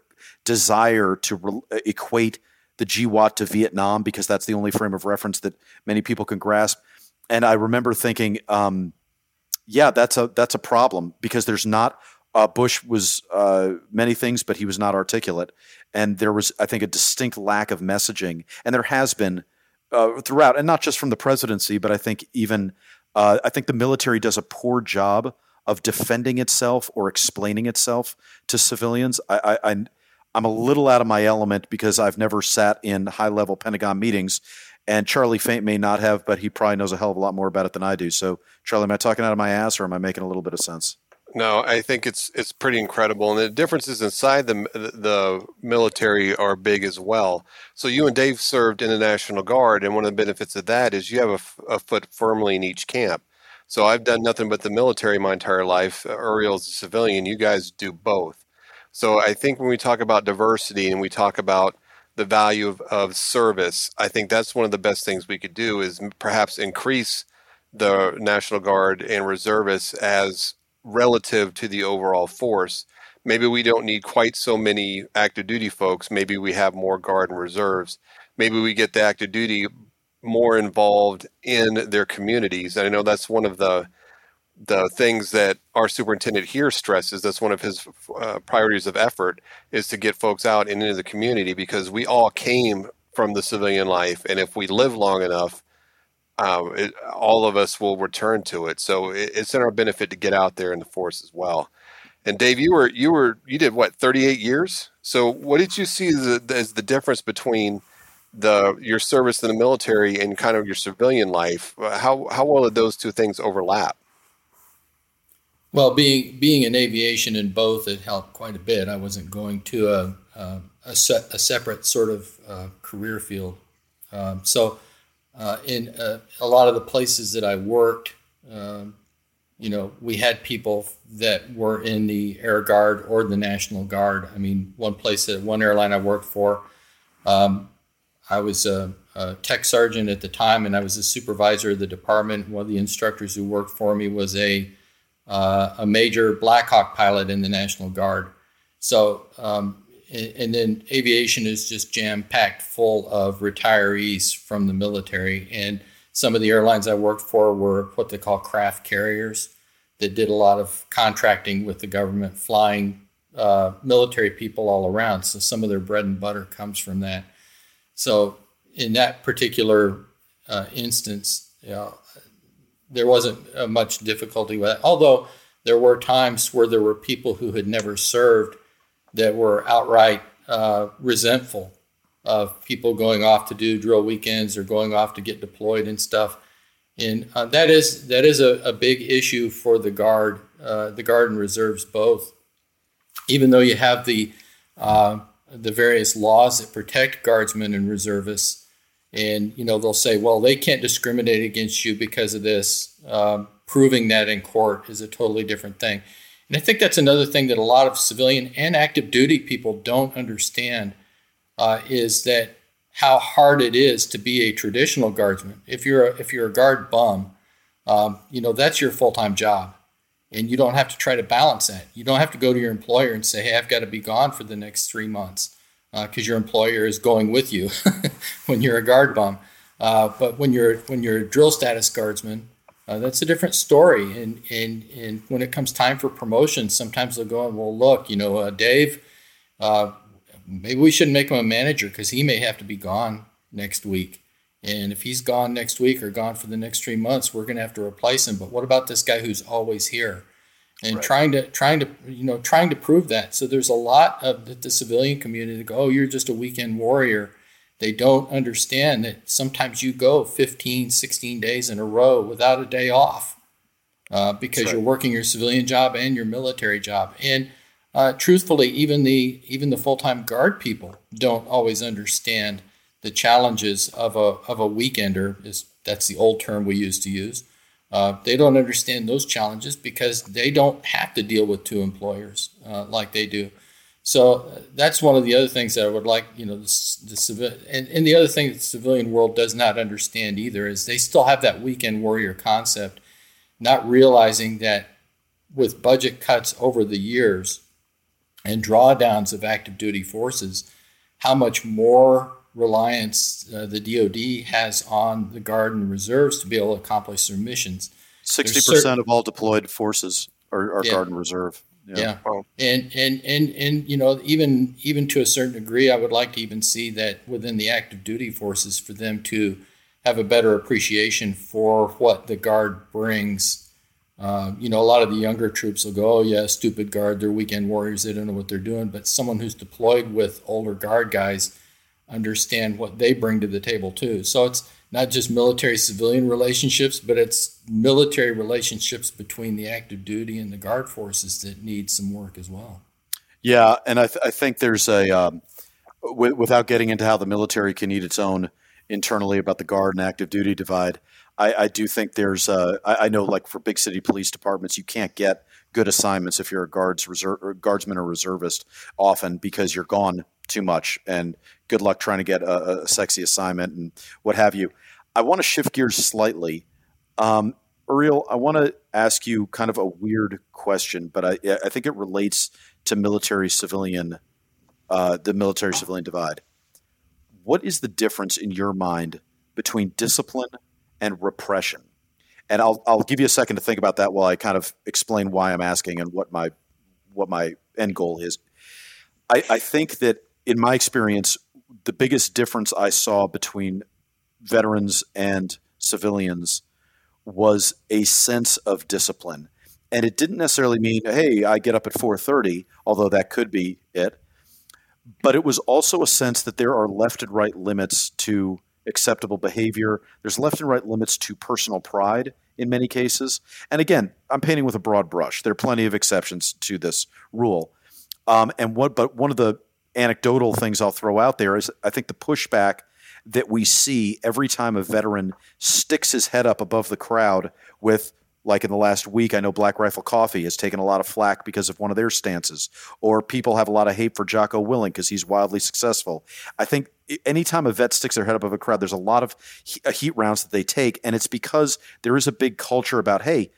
desire to re- equate the GWOT to Vietnam because that's the only frame of reference that many people can grasp. and I remember thinking, um, yeah, that's a that's a problem because there's not. Uh, Bush was uh, many things, but he was not articulate, and there was, I think, a distinct lack of messaging, and there has been uh, throughout, and not just from the presidency, but I think even uh, I think the military does a poor job of defending itself or explaining itself to civilians. I, I, I I'm a little out of my element because I've never sat in high level Pentagon meetings, and Charlie Faint may not have, but he probably knows a hell of a lot more about it than I do. So, Charlie, am I talking out of my ass, or am I making a little bit of sense? No, I think it's it's pretty incredible, and the differences inside the the military are big as well. So you and Dave served in the National Guard, and one of the benefits of that is you have a, a foot firmly in each camp. So I've done nothing but the military my entire life. Uh, Uriel as a civilian. You guys do both. So I think when we talk about diversity and we talk about the value of, of service, I think that's one of the best things we could do is perhaps increase the National Guard and reservists as relative to the overall force. Maybe we don't need quite so many active duty folks. Maybe we have more guard and reserves. Maybe we get the active duty more involved in their communities. And I know that's one of the the things that our superintendent here stresses. That's one of his uh, priorities of effort is to get folks out and into the community because we all came from the civilian life, and if we live long enough, um, it, all of us will return to it. So it, it's in our benefit to get out there in the force as well. And Dave, you were you were you did what 38 years. So what did you see as, a, as the difference between the your service in the military and kind of your civilian life? How how well did those two things overlap? Well, being being in aviation in both, it helped quite a bit. I wasn't going to a a, a, a separate sort of uh, career field, um, so uh, in uh, a lot of the places that I worked, um, you know, we had people that were in the Air Guard or the National Guard. I mean, one place that one airline I worked for, um, I was a, a, tech sergeant at the time, and I was a supervisor of the department. One of the instructors who worked for me was a uh, a major Black Hawk pilot in the National Guard. So um, and then aviation is just jam packed full of retirees from the military. And some of the airlines I worked for were what they call CRAF carriers that did a lot of contracting with the government, flying uh, military people all around. So some of their bread and butter comes from that. So in that particular uh, instance, you know, there wasn't uh, much difficulty with it. Although there were times where there were people who had never served that were outright uh, resentful of people going off to do drill weekends or going off to get deployed and stuff. And uh, that is that is a, a, big issue for the guard, uh, the guard and reserves both. Even though you have the uh, the various laws that protect guardsmen and reservists, and you know they'll say, well, they can't discriminate against you because of this. Um, proving that in court is a totally different thing. And I think that's another thing that a lot of civilian and active duty people don't understand uh, is that how hard it is to be a traditional guardsman. If you're a, if you're a guard bum, um, you know that's your full time job, and you don't have to try to balance that. You don't have to go to your employer and say, "Hey, I've got to be gone for the next three months," because uh, your employer is going with you when you're a guard bum. Uh, but when you're when you're a drill status guardsman, uh, that's a different story. And, and, and when it comes time for promotion, sometimes they'll go, and, well, look, you know, uh, Dave, uh, maybe we shouldn't make him a manager because he may have to be gone next week. And if he's gone next week or gone for the next three months, we're going to have to replace him. But what about this guy who's always here? And right. trying to trying to you know trying to prove that. So there's a lot of the, the civilian community that go, oh, you're just a weekend warrior they don't understand that sometimes you go 15, 16 days in a row without a day off uh, because right. you're working your civilian job and your military job. And uh, truthfully, even the even the full time guard people don't always understand the challenges of a of a weekender. Is that's the old term we used to use. Uh, they don't understand those challenges because they don't have to deal with two employers uh, like they do. So uh, that's one of the other things that I would like, you know, the, the civil and, and the other thing the civilian world does not understand either is they still have that weekend warrior concept, not realizing that with budget cuts over the years and drawdowns of active duty forces, how much more reliance uh, the DoD has on the Guard and reserves to be able to accomplish their missions. Sixty percent of all deployed forces are, are yeah. Guard and Reserve. Yeah, yeah. Oh. and and and and you know even even to a certain degree, I would like to even see that within the active duty forces for them to have a better appreciation for what the Guard brings uh, you know, a lot of the younger troops will go, oh, yeah, stupid guard, they're weekend warriors, they don't know what they're doing. But someone who's deployed with older guard guys understand what they bring to the table too. So it's not just military civilian relationships, but it's military relationships between the active duty and the guard forces that need some work as well. Yeah, and I, th- I think there's a, um, w- without getting into how the military can eat its own internally about the guard and active duty divide, I, I do think there's uh, I, I, know like for big city police departments you can't get good assignments if you're a guards reserve or guardsman or reservist often because you're gone too much and good luck trying to get a, a sexy assignment and what have you. I want to shift gears slightly. Um, Uriel, I want to ask you kind of a weird question, but I, I think it relates to military civilian, uh, the military civilian divide. What is the difference in your mind between discipline and repression. And I'll I'll give you a second to think about that while I kind of explain why I'm asking and what my what my end goal is. I, I think that in my experience, the biggest difference I saw between veterans and civilians was a sense of discipline. And it didn't necessarily mean, hey, I get up at 4:30, although that could be it. But it was also a sense that there are left and right limits to acceptable behavior. There's left and right limits to personal pride in many cases. And again, I'm painting with a broad brush. There are plenty of exceptions to this rule. Um, and what, but one of the anecdotal things I'll throw out there is I think the pushback that we see every time a veteran sticks his head up above the crowd with like in the last week, I know Black Rifle Coffee has taken a lot of flack because of one of their stances, or people have a lot of hate for Jocko Willink because he's wildly successful. I think anytime a vet sticks their head up of a crowd, there's a lot of heat rounds that they take, and it's because there is a big culture about, hey,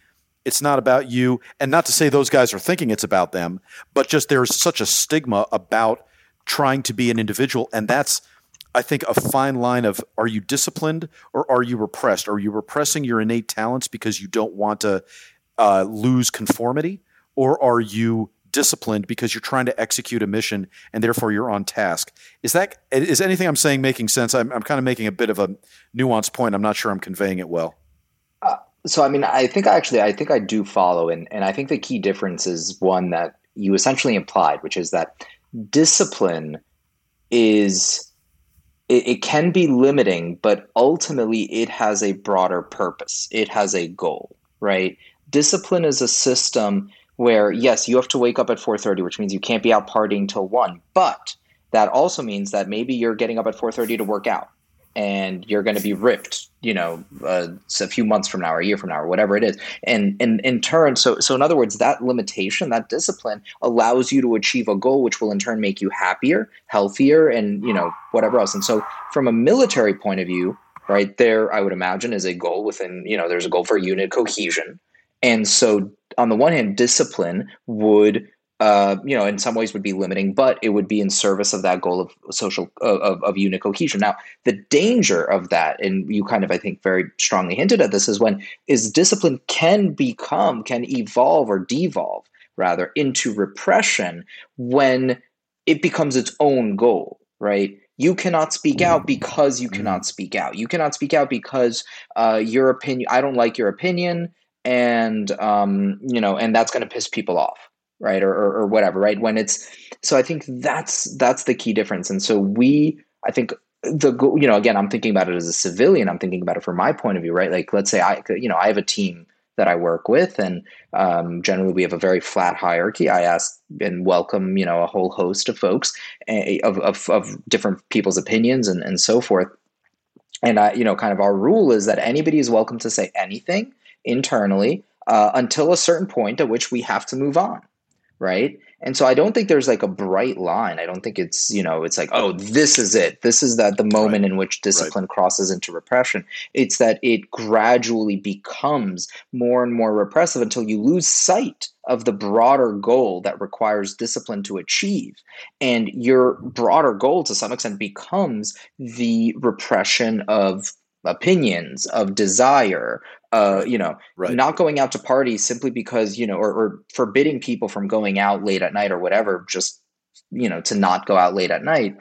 it's not about you, and not to say those guys are thinking it's about them, but just there's such a stigma about trying to be an individual, and that's I think a fine line of are you disciplined or are you repressed? Are you repressing your innate talents because you don't want to uh, lose conformity, or are you disciplined because you're trying to execute a mission and therefore you're on task? Is that is anything I'm saying making sense? I'm, I'm kind of making a bit of a nuanced point. I'm not sure I'm conveying it well. Uh, so I mean, I think I actually, I think I do follow, and and I think the key difference is one that you essentially implied, which is that discipline is it, it can be limiting, but ultimately it has a broader purpose. It has a goal, right? Discipline is a system where yes, you have to wake up at 4:30, which means you can't be out partying till 1, but that also means that maybe you're getting up at 4:30 to work out and you're going to be ripped you know uh, a few months from now or a year from now or whatever it is. And and in turn so so in other words that limitation that discipline allows you to achieve a goal which will in turn make you happier healthier and you know whatever else. And so from a military point of view right there i would imagine is a goal within you know there's a goal for unit cohesion. And so on the one hand discipline would uh, you know, in some ways would be limiting, but it would be in service of that goal of social of, of unit cohesion. Now, the danger of that, and you kind of I think very strongly hinted at this, is when is discipline can become can evolve or devolve rather into repression when it becomes its own goal, right? You cannot speak out because you cannot speak out. You cannot speak out because uh, your opinion. I don't like your opinion, and um, you know, and that's going to piss people off right or, or, or whatever right? When it's so i think that's that's the key difference. And so we i think the you know again i'm thinking about it as a civilian i'm thinking about it from my point of view right? Like let's say i you know i have a team that i work with and um, generally we have a very flat hierarchy. I ask and welcome you know a whole host of folks eh, of, of, of different people's opinions and, and so forth. And I, you know kind of our rule is that anybody is welcome to say anything internally uh, until a certain point at which we have to move on right? And so I don't think there's like a bright line. I don't think it's, you know, it's like, oh, this is it. This is that the moment right. in which discipline right. crosses into repression. It's that it gradually becomes more and more repressive until you lose sight of the broader goal that requires discipline to achieve. And your broader goal to some extent becomes the repression of opinions of desire uh you know right. not going out to parties simply because you know or, or forbidding people from going out late at night or whatever just you know to not go out late at night.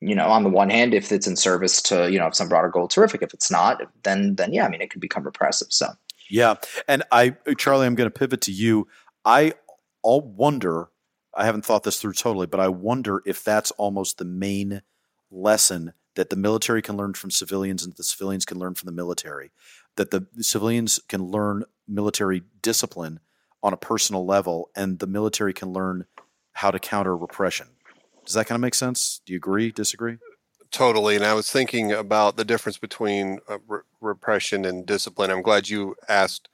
You know on the one hand if it's in service to you know some broader goal terrific if it's not then then yeah i mean it could become repressive so. Yeah and i charlie i'm going to pivot to you. I all wonder i haven't thought this through totally but i wonder if that's almost the main lesson that the military can learn from civilians and the civilians can learn from the military, that the civilians can learn military discipline on a personal level, and the military can learn how to counter repression. Does that kind of make sense? Do you agree, disagree? Totally. And I was thinking about the difference between uh, re- repression and discipline. I'm glad you asked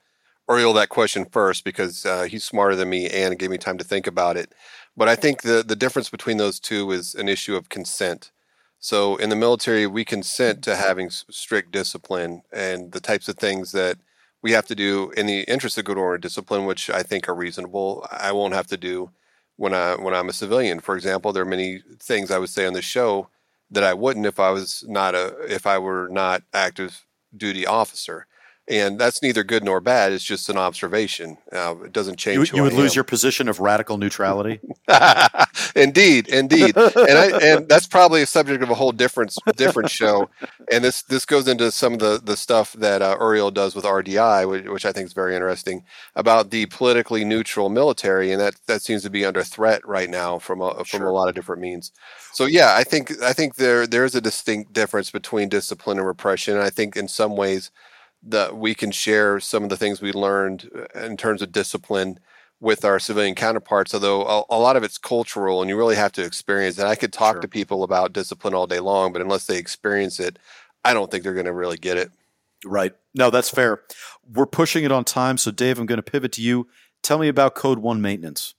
Uriel that question first because uh, he's smarter than me and gave me time to think about it. But I think the, the difference between those two is an issue of consent. So in the military, we consent to having strict discipline and the types of things that we have to do in the interest of good order and discipline, which I think are reasonable. I won't have to do when I when I'm a civilian. For example, there are many things I would say on the show that I wouldn't if I was not a if I were not active duty officer and that's neither good nor bad. It's just an observation. Uh, it doesn't change. You, you would lose your position of radical neutrality. indeed, indeed, and I, and that's probably a subject of a whole different different show. And this this goes into some of the the stuff that uh, Uriel does with RDI, which, which, I think is very interesting about the politically neutral military, and that that seems to be under threat right now from a, from sure. a lot of different means. So yeah, I think I think there there is a distinct difference between discipline and repression, and I think in some ways that we can share some of the things we learned uh, in terms of discipline with our civilian counterparts, although a, a, lot of it's cultural and you really have to experience it. I could talk sure. to people about discipline all day long, but unless they experience it, I don't think they're going to really get it. Right. No, that's fair. We're pushing it on time. So, Dave, I'm going to pivot to you. Tell me about Code One maintenance.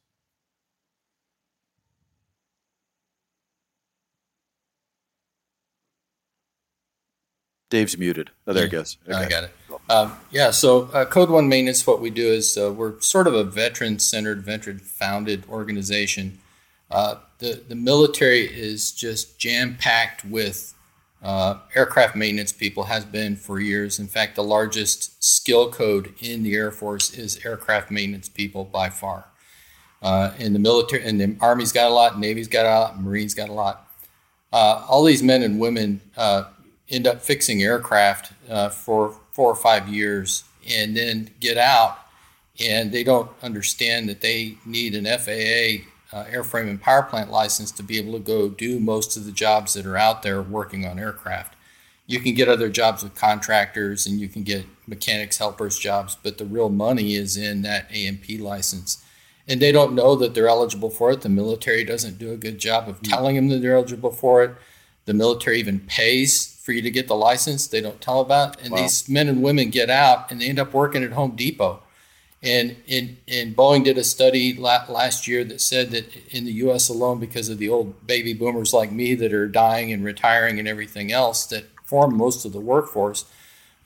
Dave's muted. Oh, there yeah, it goes. Okay. I got it. Um, yeah, so uh, Code One Maintenance, what we do is uh, we're sort of a veteran centered, veteran founded organization. Uh, the, the military is just jam packed with uh, aircraft maintenance people, has been for years. In fact, the largest skill code in the Air Force is aircraft maintenance people by far. Uh, in the military, and the Army's got a lot, Navy's got a lot, Marines got a lot. Uh, all these men and women end up fixing aircraft uh, for four or five years and then get out and they don't understand that they need an FAA uh, airframe and power plant license to be able to go do most of the jobs that are out there working on aircraft. You can get other jobs with contractors and you can get mechanics helpers jobs, but the real money is in that A&P license. And they don't know that they're eligible for it. The military doesn't do a good job of telling them that they're eligible for it. The military even pays for you to get the license. They don't tell about, and wow. these men and women get out and they end up working at Home Depot. And in, in Boeing did a study last year that said that in the U.S. alone, because of the old baby boomers like me that are dying and retiring and everything else that form most of the workforce,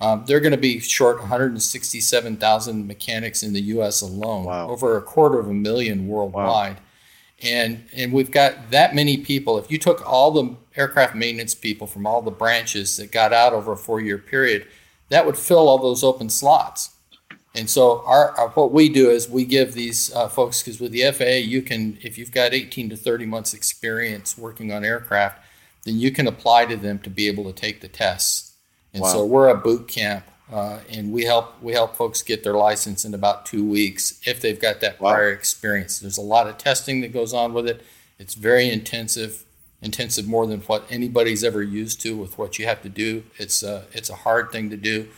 um, they're going to be short 167,000 mechanics in the U.S. alone, wow. over a quarter of a million worldwide. Wow and and we've got that many people if you took all the aircraft maintenance people from all the branches that got out over a four year period that would fill all those open slots and so our, our what we do is we give these uh, folks because with the faa you can if you've got 18 to 30 months experience working on aircraft then you can apply to them to be able to take the tests and wow. so we're a boot camp uh, and we help we help folks get their license in about two weeks if they've got that prior experience. There's a lot of testing that goes on with it. It's very intensive, intensive more than what anybody's ever used to with what you have to do. It's a, it's a hard thing to do,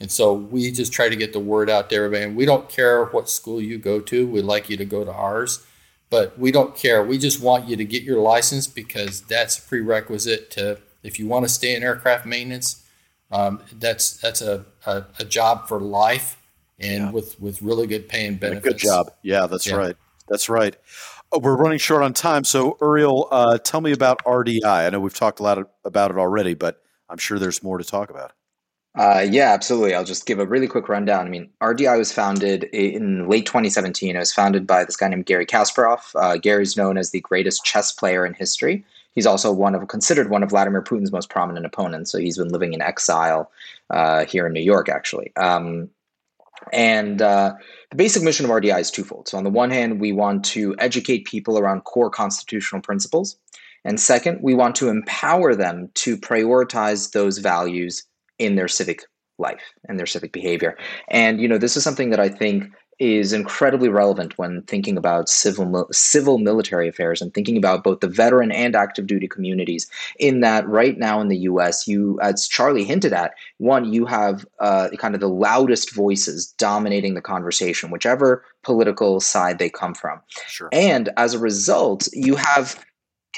and so we just try to get the word out to everybody. And we don't care what school you go to. We'd like you to go to ours, but we don't care. We just want you to get your license because that's a prerequisite to if you want to stay in aircraft maintenance um, that's that's a, a, a, job for life and yeah. with with really good pay and benefits. good job. Yeah, that's yeah. right. That's right. Oh, we're running short on time. So, Uriel, uh, tell me about RDI. I know we've talked a lot about it already, but I'm sure there's more to talk about. Uh, yeah, absolutely. I'll just give a really quick rundown. I mean, RDI was founded in late 2017. It was founded by this guy named Garry Kasparov. Uh, Garry's known as the greatest chess player in history. He's also one of considered one of Vladimir Putin's most prominent opponents. So he's been living in exile uh, here in New York, actually. Um, and uh, the basic mission of RDI is twofold. So, on the one hand, we want to educate people around core constitutional principles. And second, we want to empower them to prioritize those values in their civic life and their civic behavior. And, you know, this is something that I think is incredibly relevant when thinking about civil civil military affairs and thinking about both the veteran and active duty communities. In that, right now in the U.S., you, as Charlie hinted at, one you have uh, kind of the loudest voices dominating the conversation, whichever political side they come from, sure. and as a result, you have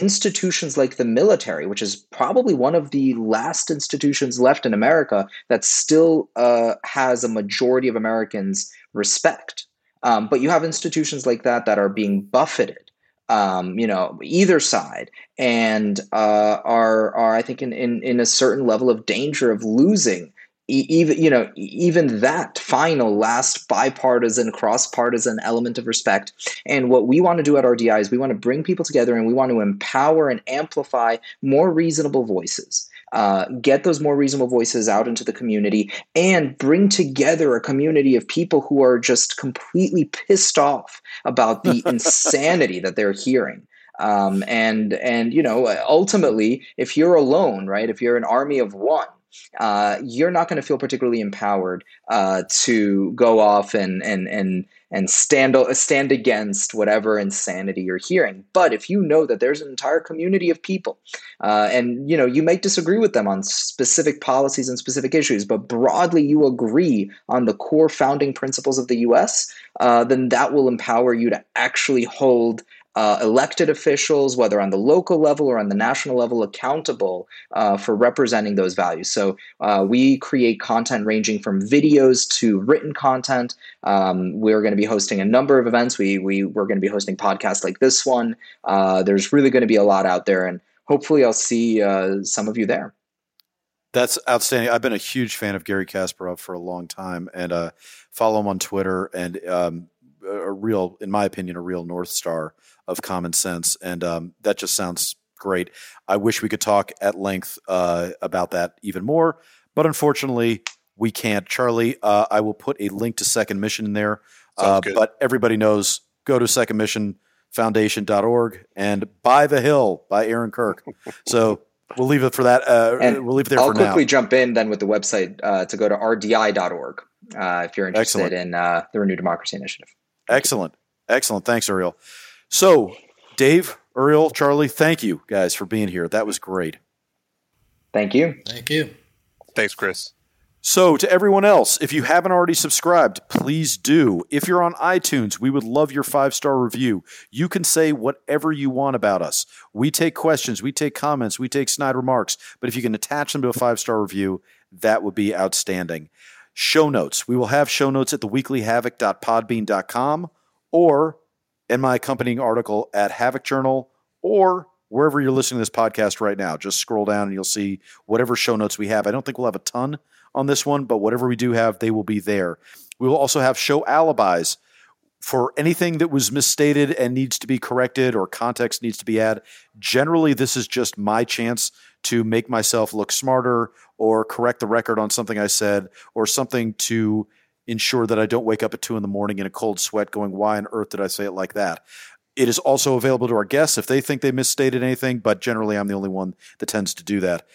institutions like the military, which is probably one of the last institutions left in America that still uh, has a majority of Americans respect. Um, but you have institutions like that that are being buffeted, um, you know, either side, and uh, are are I think in, in in a certain level of danger of losing even you know even that final last bipartisan cross partisan element of respect and what we want to do at RDI is we want to bring people together and we want to empower and amplify more reasonable voices uh, get those more reasonable voices out into the community and bring together a community of people who are just completely pissed off about the insanity that they're hearing. Um, and and you know ultimately, if you're alone, right? If you're an army of one, uh, you're not going to feel particularly empowered uh, to go off and and and and stand stand against whatever insanity you're hearing. But if you know that there's an entire community of people, uh, and you know you may disagree with them on specific policies and specific issues, but broadly you agree on the core founding principles of the U.S., uh, then that will empower you to actually hold uh, elected officials, whether on the local level or on the national level, accountable uh, for representing those values. So uh, we create content ranging from videos to written content. Um, we're going to be hosting a number of events. We, we, we're going to be hosting podcasts like this one. Uh, there's really going to be a lot out there, and hopefully, I'll see uh, some of you there. That's outstanding. I've been a huge fan of Garry Kasparov for a long time, and uh, follow him on Twitter. And um, a real, in my opinion, a real north star of common sense, and um, that just sounds great. I wish we could talk at length uh, about that even more, but unfortunately, we can't. Charlie, uh, I will put a link to Second Mission in there, uh, but everybody knows go to secondmissionfoundation.org and buy the hill by Aaron Kirk. so we'll leave it for that. Uh, and we'll leave it there for you. I'll quickly now. jump in then with the website uh, to go to rdi.org uh, if you're interested Excellent. in uh, the Renew Democracy Initiative. Excellent. Excellent. Thanks, Uriel. So, Dave, Uriel, Charlie, thank you guys for being here. That was great. Thank you. Thank you. Thanks, Chris. So, to everyone else, if you haven't already subscribed, please do. If you're on iTunes, we would love your five star review. You can say whatever you want about us. We take questions, we take comments, we take snide remarks, but if you can attach them to a five star review, that would be outstanding. Show notes. We will have show notes at theweeklyhavoc.podbean.com or in my accompanying article at Havok Journal or wherever you're listening to this podcast right now. Just scroll down and you'll see whatever show notes we have. I don't think we'll have a ton on this one, but whatever we do have, they will be there. We will also have show alibis for anything that was misstated and needs to be corrected or context needs to be added. Generally, this is just my chance to make myself look smarter or correct the record on something I said or something to ensure that I don't wake up at two in the morning in a cold sweat going, why on earth did I say it like that? It is also available to our guests if they think they misstated anything, but generally I'm the only one that tends to do that.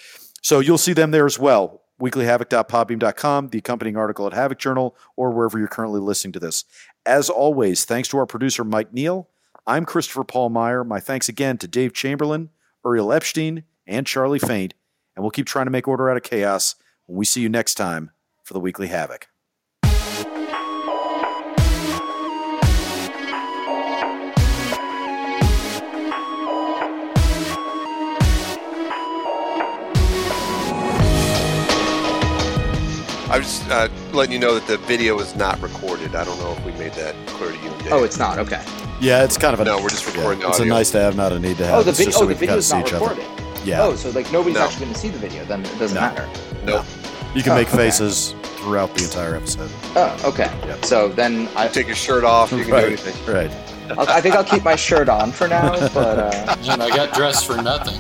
So you'll see them there as well. Weeklyhavoc.podbean.com, the accompanying article at Havok Journal, or wherever you're currently listening to this. As always, thanks to our producer, Mike Neal. I'm Christopher Paul Meyer. My thanks again to Dave Chamberlin, Uriel Epshtein, and Charlie Faint. And we'll keep trying to make order out of chaos when we see you next time for the Weekly Havoc. I'm just uh, letting you know that the video is not recorded. I don't know if we made that clear to you. Dave. Oh, it's not okay. Yeah, it's kind of a No, we're just yeah, recording It's a nice to have, not a need to have. Oh, the It's video. just so Oh, we the can kinda video's see not each other. recorded. Yeah, Oh, so like nobody's No. actually going to see the video. Then it doesn't No. matter. Nope. you can Oh, make okay. faces throughout the entire episode. Oh, okay. Yep. So then I, Take your shirt off. You can right, do anything. right. I'll, I think I'll keep my shirt on for now. But uh, And I got dressed for nothing.